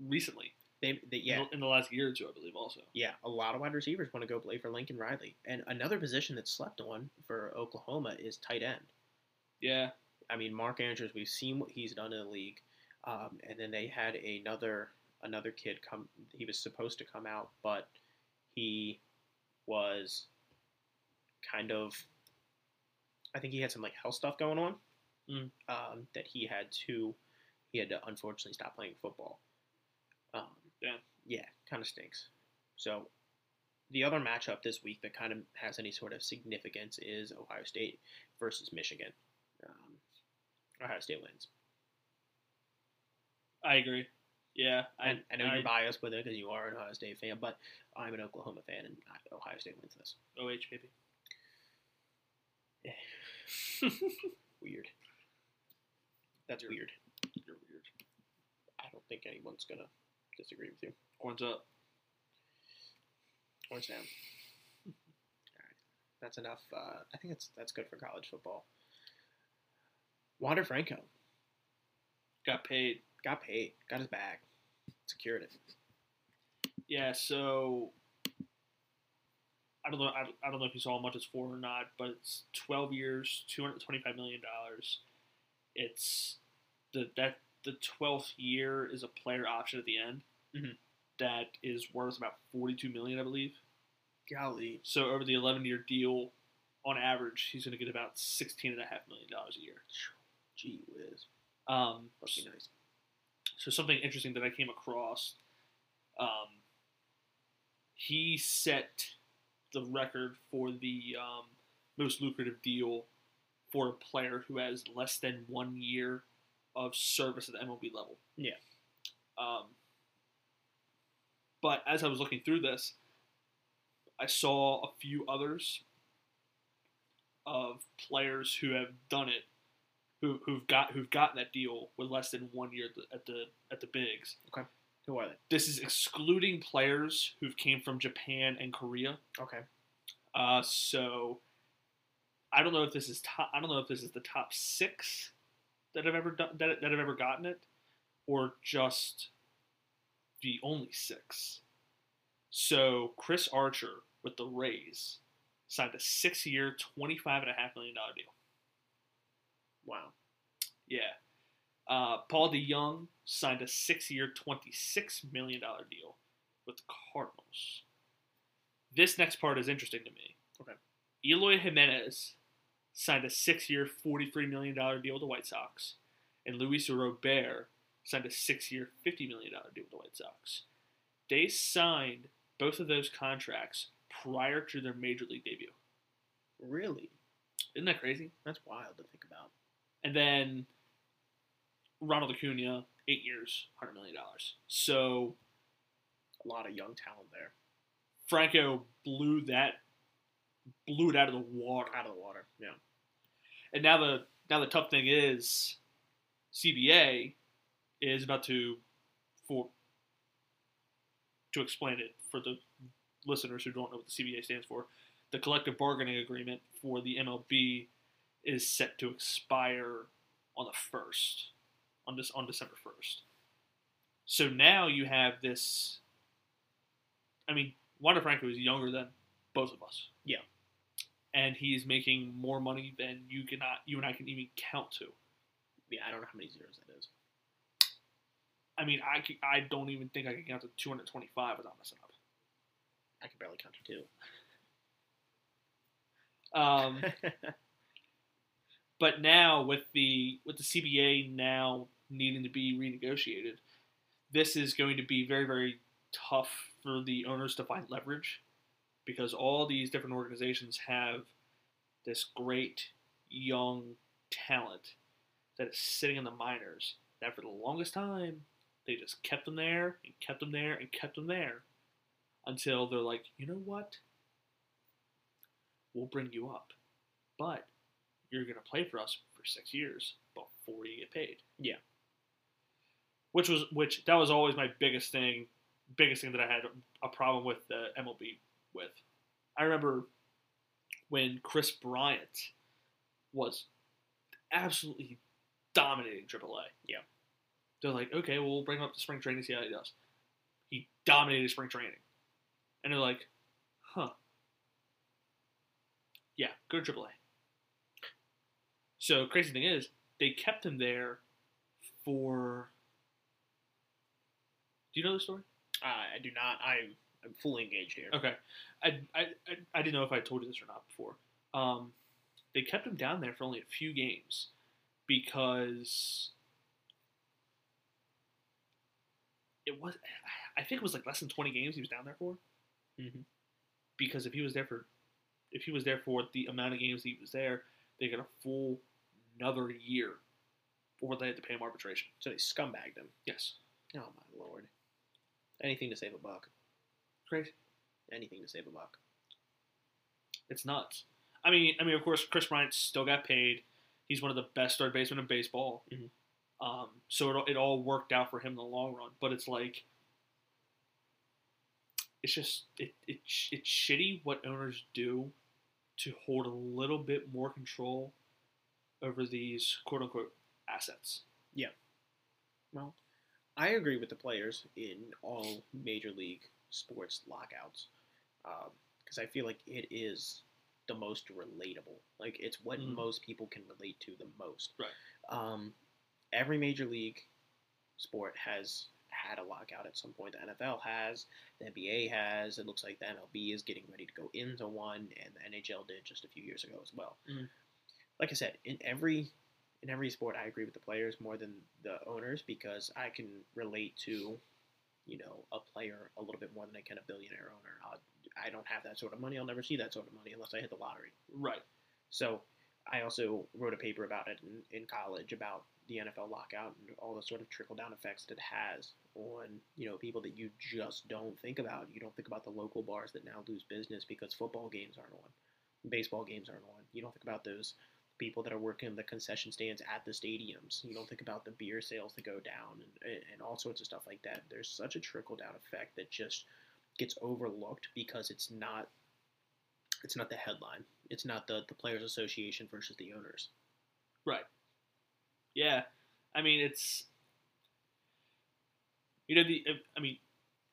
S1: recently.
S2: They, they
S1: in
S2: yeah
S1: the- in the last year or two, I believe. Also,
S2: yeah a lot of wide receivers want to go play for Lincoln Riley. And another position that's slept on for Oklahoma is tight end.
S1: yeah,
S2: I mean, Mark Andrews, we've seen what he's done in the league, um, and then they had another another kid come. He was supposed to come out, but he was kind of. I think he had some like health stuff going on,
S1: Mm.
S2: um, that he had to. He had to unfortunately stop playing football. Um,
S1: Yeah.
S2: yeah, kind of stinks. So, the other matchup this week that kind of has any sort of significance is Ohio State versus Michigan. Um, Ohio State wins.
S1: I agree. Yeah, I,
S2: I, I know
S1: I,
S2: you're biased with it because you are an Ohio State fan, but I'm an Oklahoma fan, and Ohio State wins this.
S1: OH baby.
S2: Weird. That's
S1: You're-
S2: weird.
S1: You're weird.
S2: I don't think anyone's gonna disagree with you.
S1: Horns up.
S2: Horns down. All right, that's enough. Uh, I think that's that's good for college football. Wander Franco
S1: Got paid.
S2: got paid, got his bag, secured it.
S1: Yeah, so I don't know. I, I don't know if you saw how much it's for or not, but it's twelve years, two hundred twenty-five million dollars. It's the that the twelfth year is a player option at the end
S2: Mhm.
S1: that is worth about forty-two million, I believe.
S2: Golly,
S1: So over the eleven-year deal, on average, he's going to get about sixteen and a half million dollars a year.
S2: gee whiz,
S1: Um,
S2: must be nice.
S1: so something interesting that I came across, um, he set the record for the um, most lucrative deal for a player who has less than one year of service at the MLB level.
S2: Yeah.
S1: Um, but as I was looking through this, I saw a few others of players who have done it, who, who've got who've gotten that deal with less than one year at the at the, at the bigs.
S2: Who are they?
S1: This is excluding players who've came from Japan and Korea.
S2: Okay,
S1: Uh, so I don't know if this is top. I don't know if this is the top six that have ever done that, that have ever gotten it, or just the only six. So Chris Archer with the Rays signed a six-year, twenty-five and a half million dollar deal.
S2: wow.
S1: Yeah. Uh, Paul DeJong signed a six-year, twenty-six million dollar deal with the Cardinals. This next part is interesting to me.
S2: Okay.
S1: Eloy Jimenez signed a six-year, forty-three million dollar deal with the White Sox, and Luis Robert signed a six-year, fifty million dollar deal with the White Sox. They signed both of those contracts prior to their major league debut.
S2: Really,
S1: Isn't that crazy?
S2: that's wild to think about.
S1: And then Ronald Acuna, eight years, hundred million dollars. So
S2: A lot of young talent there,
S1: Franco blew that, blew it out of the water.
S2: out of the water. Yeah.
S1: And now the now the tough thing is, CBA is about to for to explain it for the listeners who don't know what the CBA stands for. the collective bargaining agreement for the MLB is set to expire on the first, on this on December first. So now you have this. I mean, Wander Franco is younger than both of us.
S2: Yeah.
S1: And he's making more money than you cannot, you and I can even count to.
S2: Yeah, I don't know how many zeros that is.
S1: I mean, I, I don't even think I can count to 225 without messing up.
S2: I can barely count to two.
S1: Um, but now with the with the CBA now needing to be renegotiated, this is going to be very very tough for the owners to find leverage because all these different organizations have this great young talent that is sitting in the minors that for the longest time they just kept them there and kept them there and kept them there until they're like, you know what? We'll bring you up, but you're going to play for us for six years before you get paid.
S2: Yeah.
S1: Which was which that was always my biggest thing, biggest thing that I had a problem with the MLB with. I remember when Kris Bryant was absolutely dominating AAA.
S2: Yeah.
S1: They're like, okay, well, we'll bring him up to spring training, see how he does. He dominated spring training. And they're like, huh. Yeah, go to AAA. So, crazy thing is, they kept him there for. Do you know the story?
S2: Uh, I do not. I'm I'm fully engaged here.
S1: Okay, I, I, I, I didn't know if I told you this or not before. Um, they kept him down there for only a few games because it was. I think it was like less than twenty games he was down there for.
S2: Mhm.
S1: Because if he was there for, if he was there for the amount of games he was there, they got a full another year before they had to pay him arbitration.
S2: So they scumbagged him.
S1: Yes,
S2: Oh my lord. Anything to save a buck.
S1: crazy.
S2: Anything to save a buck.
S1: It's nuts. I mean, I mean, of course, Kris Bryant still got paid. He's one of the best third basemen in baseball.
S2: Mhm.
S1: Um, so it, all- it all worked out for him in the long run. But it's like, it's just it, it it's shitty what owners do to hold a little bit more control over these quote unquote assets. Yeah.
S2: Well, I agree with the players in all major league sports lockouts because I feel like it is the most relatable. Like it's what
S1: Mm.
S2: most people can relate to the most.
S1: Right.
S2: Um, every major league sport has had a lockout at some point. The NFL has, the NBA has. It looks like the MLB is getting ready to go into one, and the NHL did just a few years ago as well.
S1: Mhm.
S2: Like I said, in every in every sport, I agree with the players more than the owners because I can relate to, you know, a player a little bit more than I can a billionaire owner. I'll, I don't have that sort of money. I'll never see that sort of money unless I hit the lottery.
S1: Right.
S2: So I also wrote a paper about it in, in college about the NFL lockout and all the sort of trickle down effects that it has on you know people that you just don't think about. You don't think about the local bars that now lose business because football games aren't on, baseball games aren't on. You don't think about those people that are working in the concession stands at the stadiums. You don't think about the beer sales that go down and, and all sorts of stuff like that. There's such a trickle down effect that just gets overlooked because it's not it's not the headline. It's not the the players association versus the owners.
S1: Right. Yeah. I mean, it's you know the. I mean,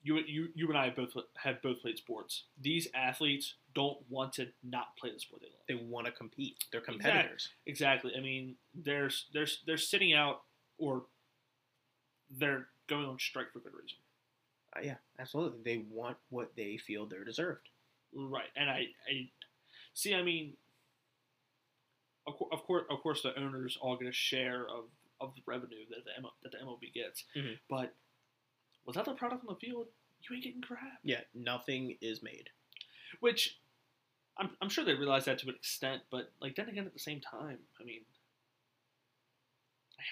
S1: you you you and I both have both played sports. These athletes don't want to not play the sport they love.
S2: They want to compete. They're competitors.
S1: Exactly. I mean, they're they're they're sitting out or they're going on strike for good reason.
S2: Uh, yeah, absolutely. They want what they feel they're deserved.
S1: Right. And I, I see. I mean, of, of course, of course, the owners all get a share of, of the revenue that the that the MLB gets.
S2: Mhm.
S1: But without the product on the field, you ain't getting crap.
S2: Yeah, nothing is made.
S1: Which I'm, I'm sure they realize that to an extent. But like then again, at the same time, I mean,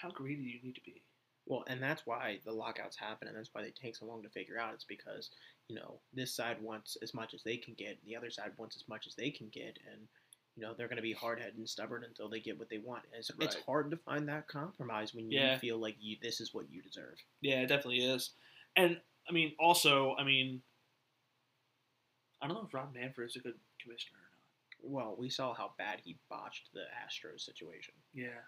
S1: how greedy do you need to be?
S2: Well, and that's why the lockouts happen, and that's why they take so long to figure out. It's because you know this side wants as much as they can get, the other side wants as much as they can get, and you know they're going to be hard headed and stubborn until they get what they want. And it's, it's hard to find that compromise when you
S1: Yeah.
S2: feel like you this is what you deserve.
S1: Yeah, it definitely is. And I mean, also, I mean, I don't know if Rob Manfred is a good commissioner or not.
S2: Well, we saw how bad he botched the Astros situation.
S1: Yeah.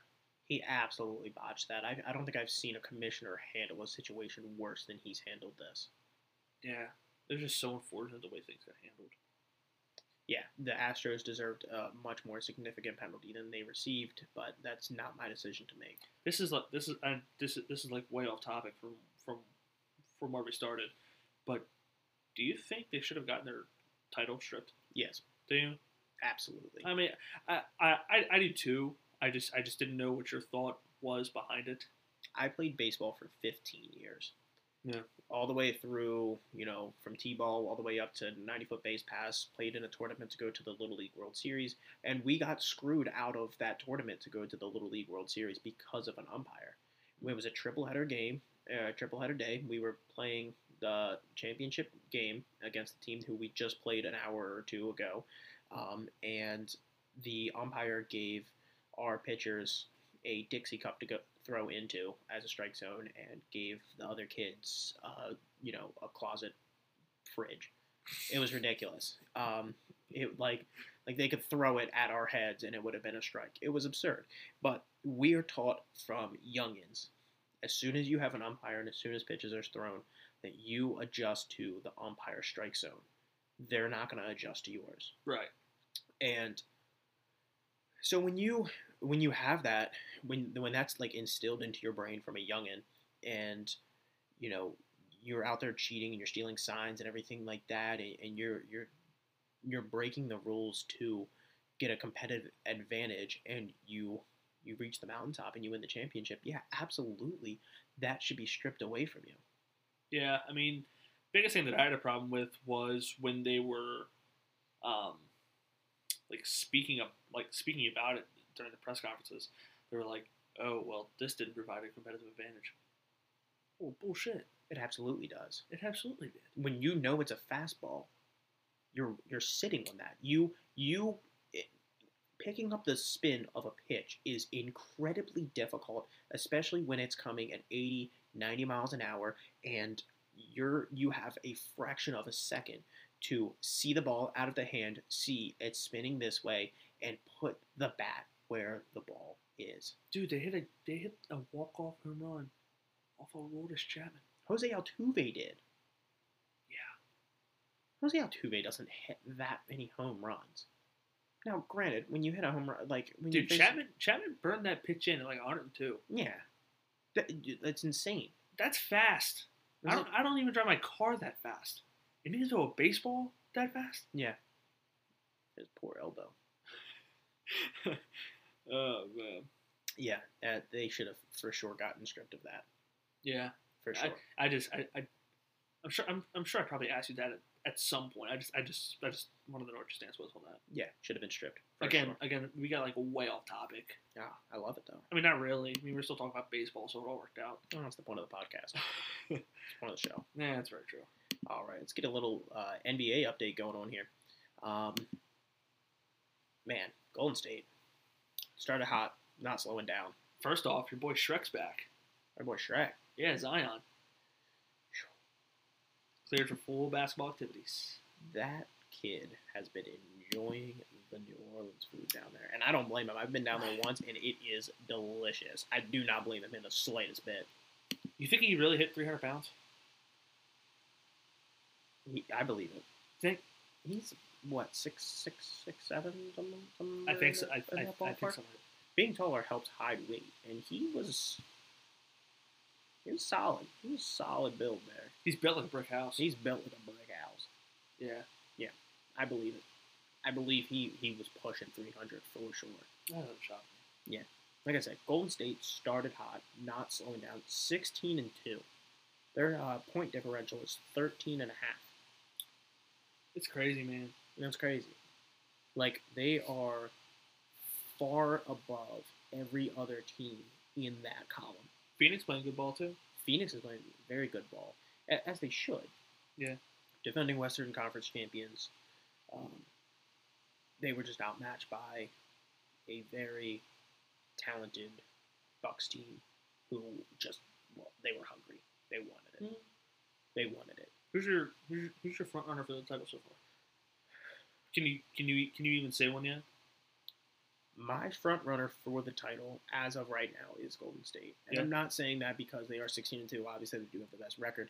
S2: He absolutely botched that. I, I don't think I've seen a commissioner handle a situation worse than he's handled this.
S1: Yeah. Was just so unfortunate the way things got handled.
S2: Yeah, the Astros deserved a much more significant penalty than they received, but that's not my decision to make.
S1: This is like this is and this is this is like way off topic from from from where we started. But do you think they should have gotten their title stripped?
S2: Yes,
S1: Do you?
S2: absolutely.
S1: I mean, I, I, I, I do too. I just I just didn't know what your thought was behind it.
S2: I played baseball for 15 years.
S1: Yeah.
S2: All the way through, you know, from T-ball all the way up to 90-foot base pass, played in a tournament to go to the Little League World Series, and we got screwed out of that tournament to go to the Little League World Series because of an umpire. It was a triple header game, uh, triple header day. We were playing the championship game against the team who we just played an hour or two ago, um, and the umpire gave our pitchers a Dixie cup to go throw into as a strike zone and gave the other kids, uh, you know, a closet fridge. It was ridiculous. Um, it like like they could throw it at our heads and it would have been a strike. It was absurd. But we are taught from youngins, as soon as you have an umpire and as soon as pitches are thrown, that you adjust to the umpire strike zone. They're not going to adjust to yours.
S1: Right.
S2: And so when you when you have that when when that's like instilled into your brain from a youngin and you know you're out there cheating and you're stealing signs and everything like that and, and you're you're you're breaking the rules to get a competitive advantage and you you reach the mountaintop and you win the championship yeah absolutely that should be stripped away from you
S1: Yeah, I mean, biggest thing that I had a problem with was when they were, um, like speaking up, like speaking about it during the press conferences. They were like, "Oh, well, this didn't provide a competitive advantage." Oh, bullshit!
S2: it absolutely does
S1: It absolutely did.
S2: when you know it's a fastball, you're you're sitting on that. You you it, picking up the spin of a pitch is incredibly difficult, especially when it's coming at 80, 90 miles an hour and you're you have a fraction of a second to see the ball out of the hand, see it's spinning this way and put the bat where the ball is.
S1: Dude, they hit a they hit a walk off home run off of Aroldis Chapman.
S2: Jose Altuve did.
S1: Yeah.
S2: Jose Altuve doesn't hit that many home runs. Now, granted, when you hit a home run, like when you
S1: Dude,
S2: face,
S1: Chapman Chapman burned that pitch in at like 102.
S2: yeah, that, that's insane.
S1: That's fast. I don't I don't even drive my car that fast. You need to throw a baseball that fast?
S2: Yeah, his poor elbow.
S1: oh man.
S2: Yeah, uh, they should have for sure gotten stripped of that
S1: Yeah.
S2: for sure.
S1: I, I just I, I I'm sure I'm, I'm sure I probably asked you that at, at some point. I just I just I just wanted to know what your stance was on that.
S2: yeah, should have been stripped.
S1: Again,
S2: sure.
S1: again, we got like way off topic.
S2: yeah, I love it though.
S1: I mean, not really. I mean, we're still talking about baseball, so it all worked out.
S2: Oh, that's the point of the podcast. it's the point of the show.
S1: Yeah, that's very true.
S2: All right, let's get a little uh, NBA update going on here. Um, man, Golden State started hot, not slowing down.
S1: First off, your boy Shrek's back.
S2: Our boy Shrek.
S1: Yeah, Zion. Cleared for full basketball activities.
S2: That kid has been enjoying the New Orleans food down there, and I don't blame him. I've been down there once, and it is delicious. I do not blame him in the slightest bit.
S1: You think he really hit 300 pounds?
S2: He, I believe it.
S1: Think
S2: He's what six, six, six, seven, something. something
S1: I think so. I, I, I think so.
S2: being taller helps hide weight, and he was he was solid. He was solid build there.
S1: He's built like a brick house.
S2: He's built like a brick house.
S1: yeah, Yeah.
S2: I believe it. I believe he he was pushing 300 for sure.
S1: that doesn't shock me. Yeah.
S2: Like I said, Golden State started hot, not slowing down. 16 and two. Their uh, point differential is 13 and a half.
S1: It's crazy, man.
S2: That's crazy. Like they are far above every other team in that column.
S1: Phoenix playing good ball too.
S2: Phoenix is playing very good ball, as they should.
S1: Yeah.
S2: Defending Western Conference champions. Um, they were just outmatched by a very talented Bucks team who just, well, they were hungry. They wanted it.
S1: Mm.
S2: They wanted it.
S1: Who's your who's your, who's your front runner for the title so far? Can you can you can you even say one yet?
S2: My front runner for the title as of right now is Golden State. And
S1: Yeah.
S2: I'm not saying that because they are 16 and 2. Obviously, they do have the best record.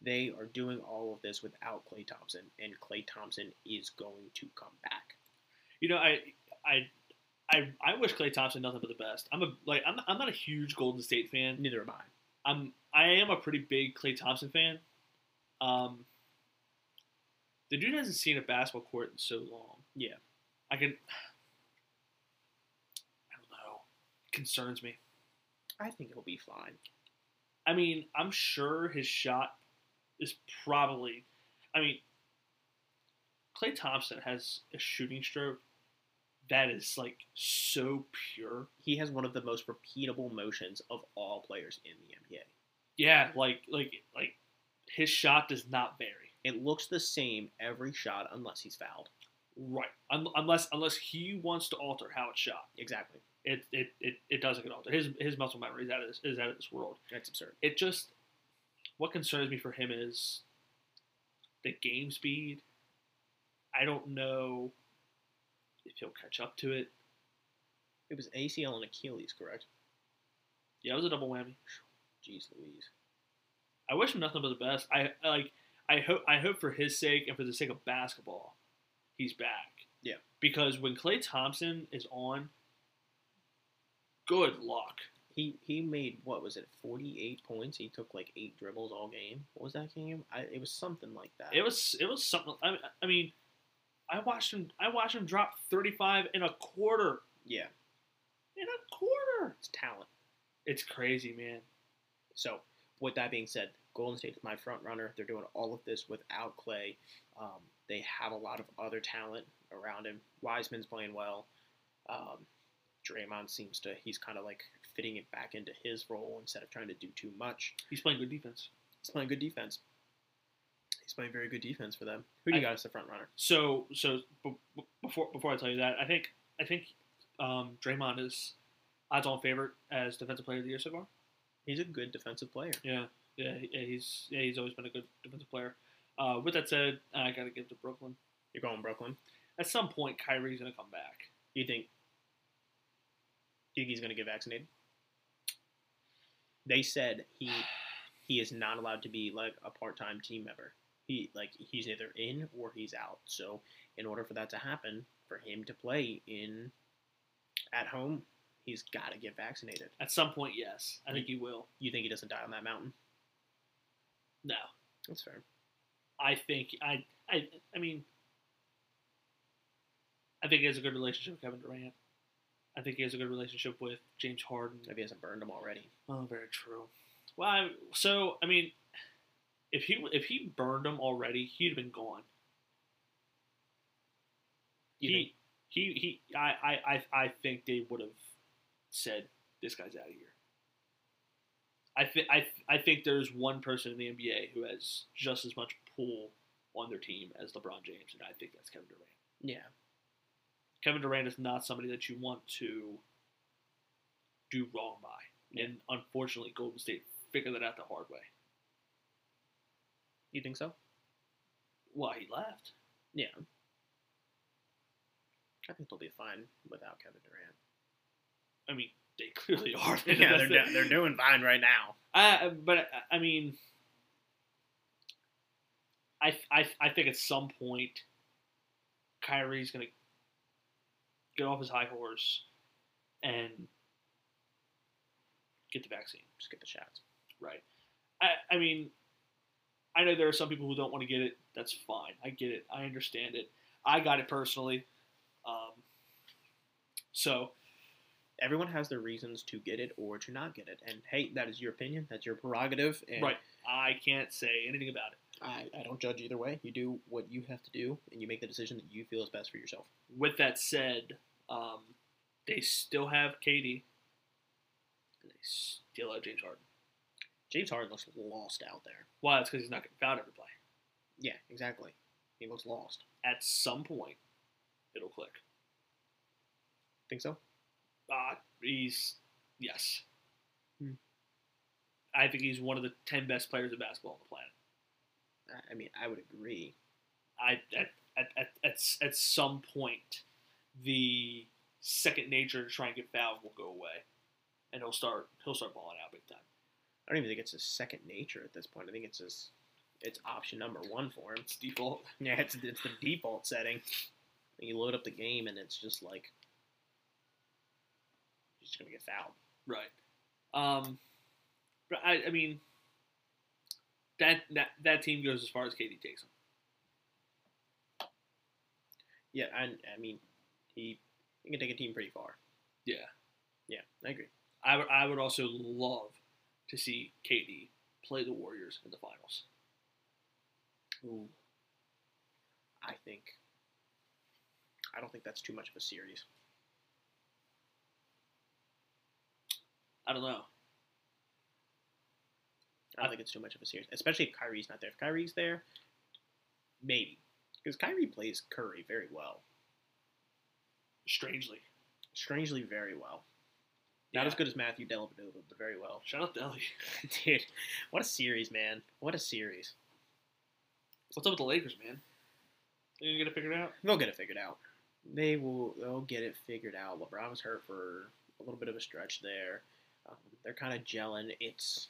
S2: They are doing all of this without Klay Thompson, and Klay Thompson is going to come back.
S1: You know, I I I, I wish Klay Thompson nothing but the best. I'm a like I'm I'm not a huge Golden State fan.
S2: Neither am I.
S1: I'm I am a pretty big Klay Thompson fan. Um, the dude hasn't seen a basketball court in so long.
S2: Yeah.
S1: I can. I don't know. It concerns me.
S2: I think he'll be fine.
S1: I mean, I'm sure his shot is probably. I mean, Klay Thompson has a shooting stroke that is like so pure.
S2: He has one of the most repeatable motions of all players in the NBA.
S1: Yeah, like like like his shot does not vary.
S2: It looks the same every shot unless he's fouled.
S1: Right. Un- unless unless he wants to alter how it's shot.
S2: Exactly.
S1: It it, it, it doesn't get altered. His his muscle memory is out of this is out of this world.
S2: That's absurd.
S1: It just what concerns me for him is the game speed. I don't know if he'll catch up to it.
S2: It was ACL and Achilles, correct?
S1: Yeah, it was a double whammy.
S2: Jeez Louise.
S1: I wish him nothing but the best. I, I like I hope I hope for his sake and for the sake of basketball, he's back.
S2: Yeah.
S1: Because when Klay Thompson is on, good luck.
S2: He he made what was it, forty eight points? He took like eight dribbles all game. What was that game? I, it was something like that.
S1: It was it was something. I, I mean, I watched him. I watched him drop thirty five in a quarter.
S2: yeah,
S1: In a quarter.
S2: it's talent.
S1: It's crazy, man.
S2: So with that being said, Golden State is my front runner. They're doing all of this without Klay. Um, they have a lot of other talent around him. Wiseman's playing well. Um, Draymond seems to he's kind of like fitting it back into his role instead of trying to do too much.
S1: He's playing good defense.
S2: He's playing good defense. He's playing very good defense for them. Who do you
S1: I-
S2: got as the front runner?
S1: So so b- b- before before I tell you that, I think I think um, Draymond is odds on favorite as defensive player of the year so far.
S2: He's a good defensive player.
S1: Yeah, yeah, he's yeah he's always been a good defensive player. Uh, with that said, I gotta give to Brooklyn.
S2: You're going Brooklyn.
S1: At some point, Kyrie's gonna come back.
S2: You think? Do you think he's going to get vaccinated? They said he he is not allowed to be like a part time team member. He like he's either in or he's out. So in order for that to happen, for him to play in at home, he's got to get vaccinated.
S1: At some point, yes, I think he will.
S2: You think he doesn't die on that mountain?
S1: No,
S2: That's fair.
S1: I think I I I mean, I think he has a good relationship with Kevin Durant. I think he has a good relationship with James Harden.
S2: If he hasn't burned him already.
S1: Oh, very true. Well, I, so I mean, if he if he burned him already, he'd have been gone.
S2: You
S1: he,
S2: think?
S1: he he I, I I I think they would have said this guy's out of here. I think I I think there's one person in the NBA who has just as much pull on their team as LeBron James, and I think that's Kevin Durant.
S2: Yeah.
S1: Kevin Durant is not somebody that you want to do wrong by, and unfortunately, Golden State figured that out the hard way.
S2: You think so?
S1: Why he left?
S2: Yeah. I think they'll be fine without Kevin Durant.
S1: I mean, they clearly are.
S2: Yeah, they're, do- they're doing fine right now.
S1: Uh, but I- I mean, I, I I think at some point, Kyrie's gonna get off his high horse and get the vaccine.
S2: Just get the shots.
S1: Right. I I mean, I know there are some people who don't want to get it. That's fine. I get it. I understand it. I got it personally. Um, so
S2: Everyone has their reasons to get it or to not get it, and hey, that is your opinion. That's your prerogative, and
S1: right, I can't say anything about it.
S2: I, I don't judge either way. You do what you have to do, and you make the decision that you feel is best for yourself.
S1: With that said, um, they still have KD. They still have James Harden.
S2: James Harden looks lost out there.
S1: Why? It's because he's not getting fouled every play.
S2: Yeah, exactly. He looks lost.
S1: At some point, it'll click.
S2: Think so?
S1: Uh, he's yes.
S2: Hmm.
S1: I think he's one of the ten best players of basketball on the planet.
S2: I- I mean, I would agree.
S1: I at, at, at, at, at some point the second nature to try and get fouled will go away, and he'll start he'll start balling out big time.
S2: I don't even think it's his second nature at this point. I think it's his it's option number one for him.
S1: It's default.
S2: Yeah, it's it's the default setting. You load up the game and it's just like you're just gonna get fouled.
S1: Right. Um, but I, I mean, that that that team goes as far as KD takes them.
S2: Yeah, and I mean he he can take a team pretty far.
S1: Yeah.
S2: Yeah, I agree.
S1: I would I would also love to see KD play the Warriors in the finals.
S2: Ooh. I think I don't think that's too much of a series.
S1: I don't know.
S2: I don't think it's too much of a series, especially if Kyrie's not there. If Kyrie's there, maybe because Kyrie plays Curry very well,
S1: Strangely,
S2: strangely very well. Not
S1: Yeah.
S2: as good as Matthew Dellavedova, but very well.
S1: shout out Delly.
S2: Dude, what a series, man! What a series.
S1: What's up with the Lakers, man? You gonna get it figured out?
S2: They'll get it figured out. They will. They'll get it figured out. LeBron was hurt for a little bit of a stretch there. Um, they're kind of gelling. It's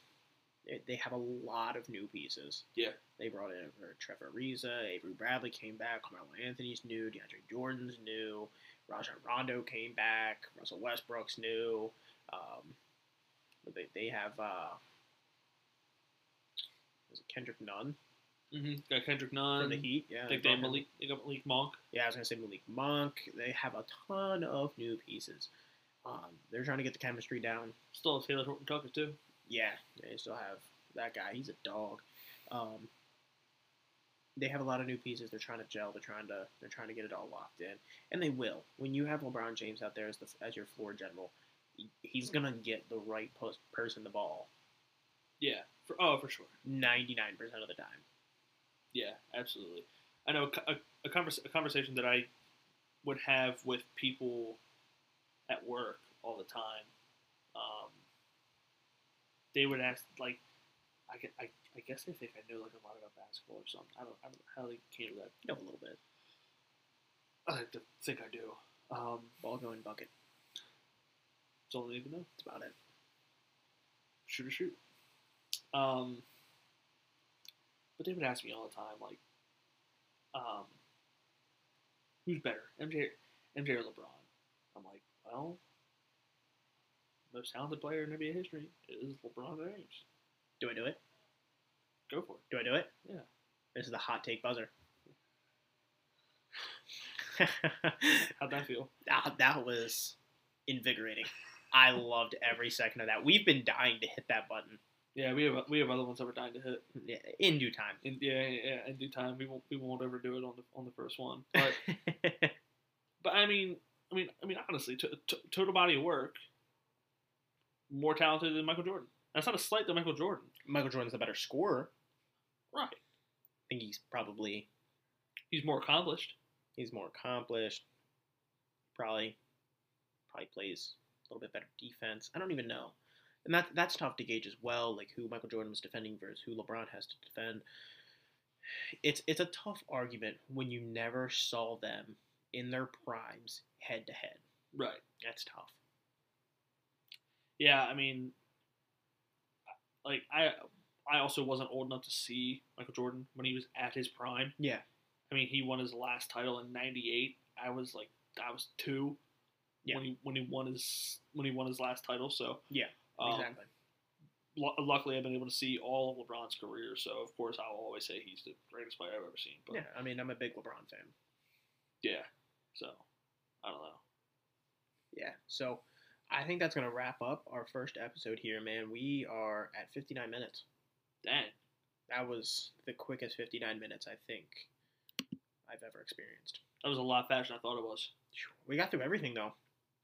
S2: they- they have a lot of new pieces.
S1: Yeah.
S2: They brought in uh, Trevor Ariza, Avery Bradley came back, Carmelo Anthony's new, DeAndre Jordan's new, Rajon Rondo came back, Russell Westbrook's new. Um, they they have uh, was it Kendrick Nunn
S1: Mm-hmm. Got Kendrick Nunn.
S2: the Heat? Yeah, they
S1: they. Malik. They got Malik Monk.
S2: Yeah, I was gonna say Malik Monk. They have a ton of new pieces. Um, they're trying to get the chemistry down.
S1: Still have Talen Horton Tucker too.
S2: Yeah, they still have that guy. He's a dog. Um, they have a lot of new pieces. They're trying to gel. They're trying to they're trying to get it all locked in, and they will. When you have LeBron James out there as the as your floor general, he's gonna get the right pos- person the ball
S1: Yeah. For oh, for sure.
S2: ninety nine percent of the time.
S1: Yeah, absolutely. I know a, a, a, convers- a conversation that I would have with people at work all the time. Um, they would ask like, I, I, I guess they think I know like a lot about basketball or something. I don't, I don't know how they came to that.
S2: You know, a little bit.
S1: I like to think I do. Um,
S2: Ball going bucket.
S1: that's all I need to know.
S2: That's about it.
S1: shoot or shoot. Um, but they would ask me all the time, like, um, who's better, MJ, MJ or LeBron? I'm like, well, most talented player in NBA history is LeBron James.
S2: Do I do it?
S1: Go for it.
S2: Do I do it?
S1: Yeah.
S2: This is the hot take buzzer.
S1: How'd that feel?
S2: that, that was invigorating. I loved every second of that. We've been dying to hit that button
S1: Yeah, we have we have other ones that we're dying to hit.
S2: Yeah, in due time.
S1: In, yeah, yeah, in due time. We won't we won't overdo it on the on the first one. But but I mean I mean I mean honestly, total body of work, more talented than Michael Jordan. That's not a slight to Michael Jordan.
S2: Michael Jordan's the better scorer.
S1: Right.
S2: I think he's probably
S1: He's more accomplished.
S2: he's more accomplished. Probably probably plays a little bit better defense. I don't even know. And that that's tough to gauge as well, like who Michael Jordan was defending versus who LeBron has to defend. It's it's a tough argument when you never saw them in their primes head to head.
S1: Right.
S2: That's tough.
S1: Yeah, I mean, like I, I also wasn't old enough to see Michael Jordan when he was at his prime.
S2: Yeah.
S1: I mean, he won his last title in '98. I was like, I was two
S2: Yeah.
S1: when he when he won his when he won his last title. So
S2: Yeah,
S1: um,
S2: exactly.
S1: lu- luckily, I've been able to see all of LeBron's career. So of course, I'll always say he's the greatest player I've ever seen. But
S2: Yeah, I mean, I'm a big LeBron fan.
S1: yeah, so I don't know.
S2: Yeah, so I think that's gonna wrap up our first episode here, man. We are at 59 minutes.
S1: Dang.
S2: That was the quickest 59 minutes I think I've ever experienced.
S1: That was a lot faster than I thought it was.
S2: We got through everything though.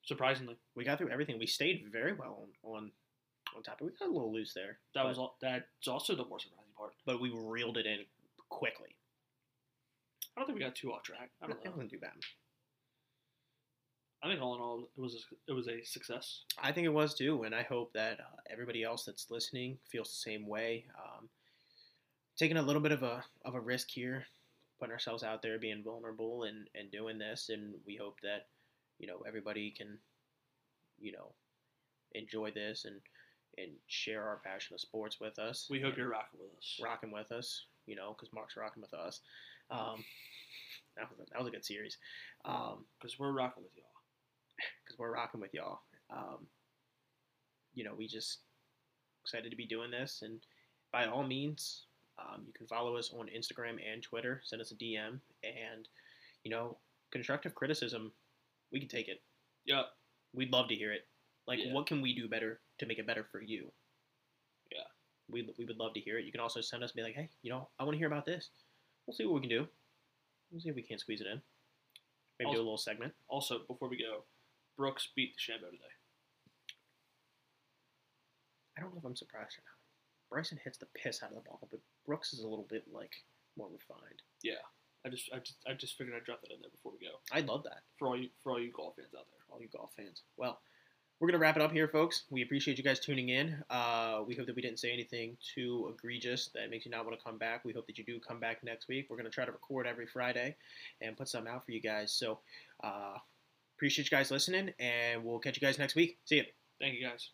S1: Surprisingly,
S2: We got through everything. We stayed very well on on, on topic. We got a little loose there,
S1: that was all, that's also the more surprising part.
S2: but we reeled it in quickly.
S1: I don't think we got too off track. I don't
S2: It
S1: know.
S2: wasn't too bad.
S1: I think all in all, it was a, it was a success.
S2: I think it was too, and I hope that uh, everybody else that's listening feels the same way. Um, taking a little bit of a of a risk here, putting ourselves out there, being vulnerable, and and doing this, and we hope that you know everybody can, you know, enjoy this and and share our passion of sports with us.
S1: We hope you're rocking with us.
S2: rocking with us, you know, because Mark's rocking with us. Um, that was a, that was a good series. Um,
S1: Because we're rocking with y'all.
S2: Because we're rocking with y'all. Um, you know, we just excited to be doing this, and by all means, um, you can follow us on Instagram and Twitter. Send us a DM, and you know, constructive criticism, we can take it.
S1: Yep.
S2: We'd love to hear it. Like,
S1: Yeah.
S2: what can we do better to make it better for you?
S1: Yeah.
S2: We, we would love to hear it. You can also send us and be like, hey, you know, I want to hear about this. We'll see what we can do. We'll see if we can't squeeze it in. Maybe do a little segment.
S1: Also, before we go, Brooks beat DeChambeau today.
S2: I don't know if I'm surprised or not. Bryson hits the piss out of the ball, but Brooks is a little bit like more refined.
S1: Yeah, I just, I just, I just figured I'd drop that in there before we go
S2: I love that.
S1: for all you, for all you golf fans out there.
S2: all you golf fans. Well, we're gonna wrap it up here, folks. We appreciate you guys tuning in. Uh, we hope that we didn't say anything too egregious that makes you not want to come back. We hope that you do come back next week. We're gonna try to record every Friday and put something out for you guys. So, uh, appreciate you guys listening, and we'll catch you guys next week. See you.
S1: Thank you guys.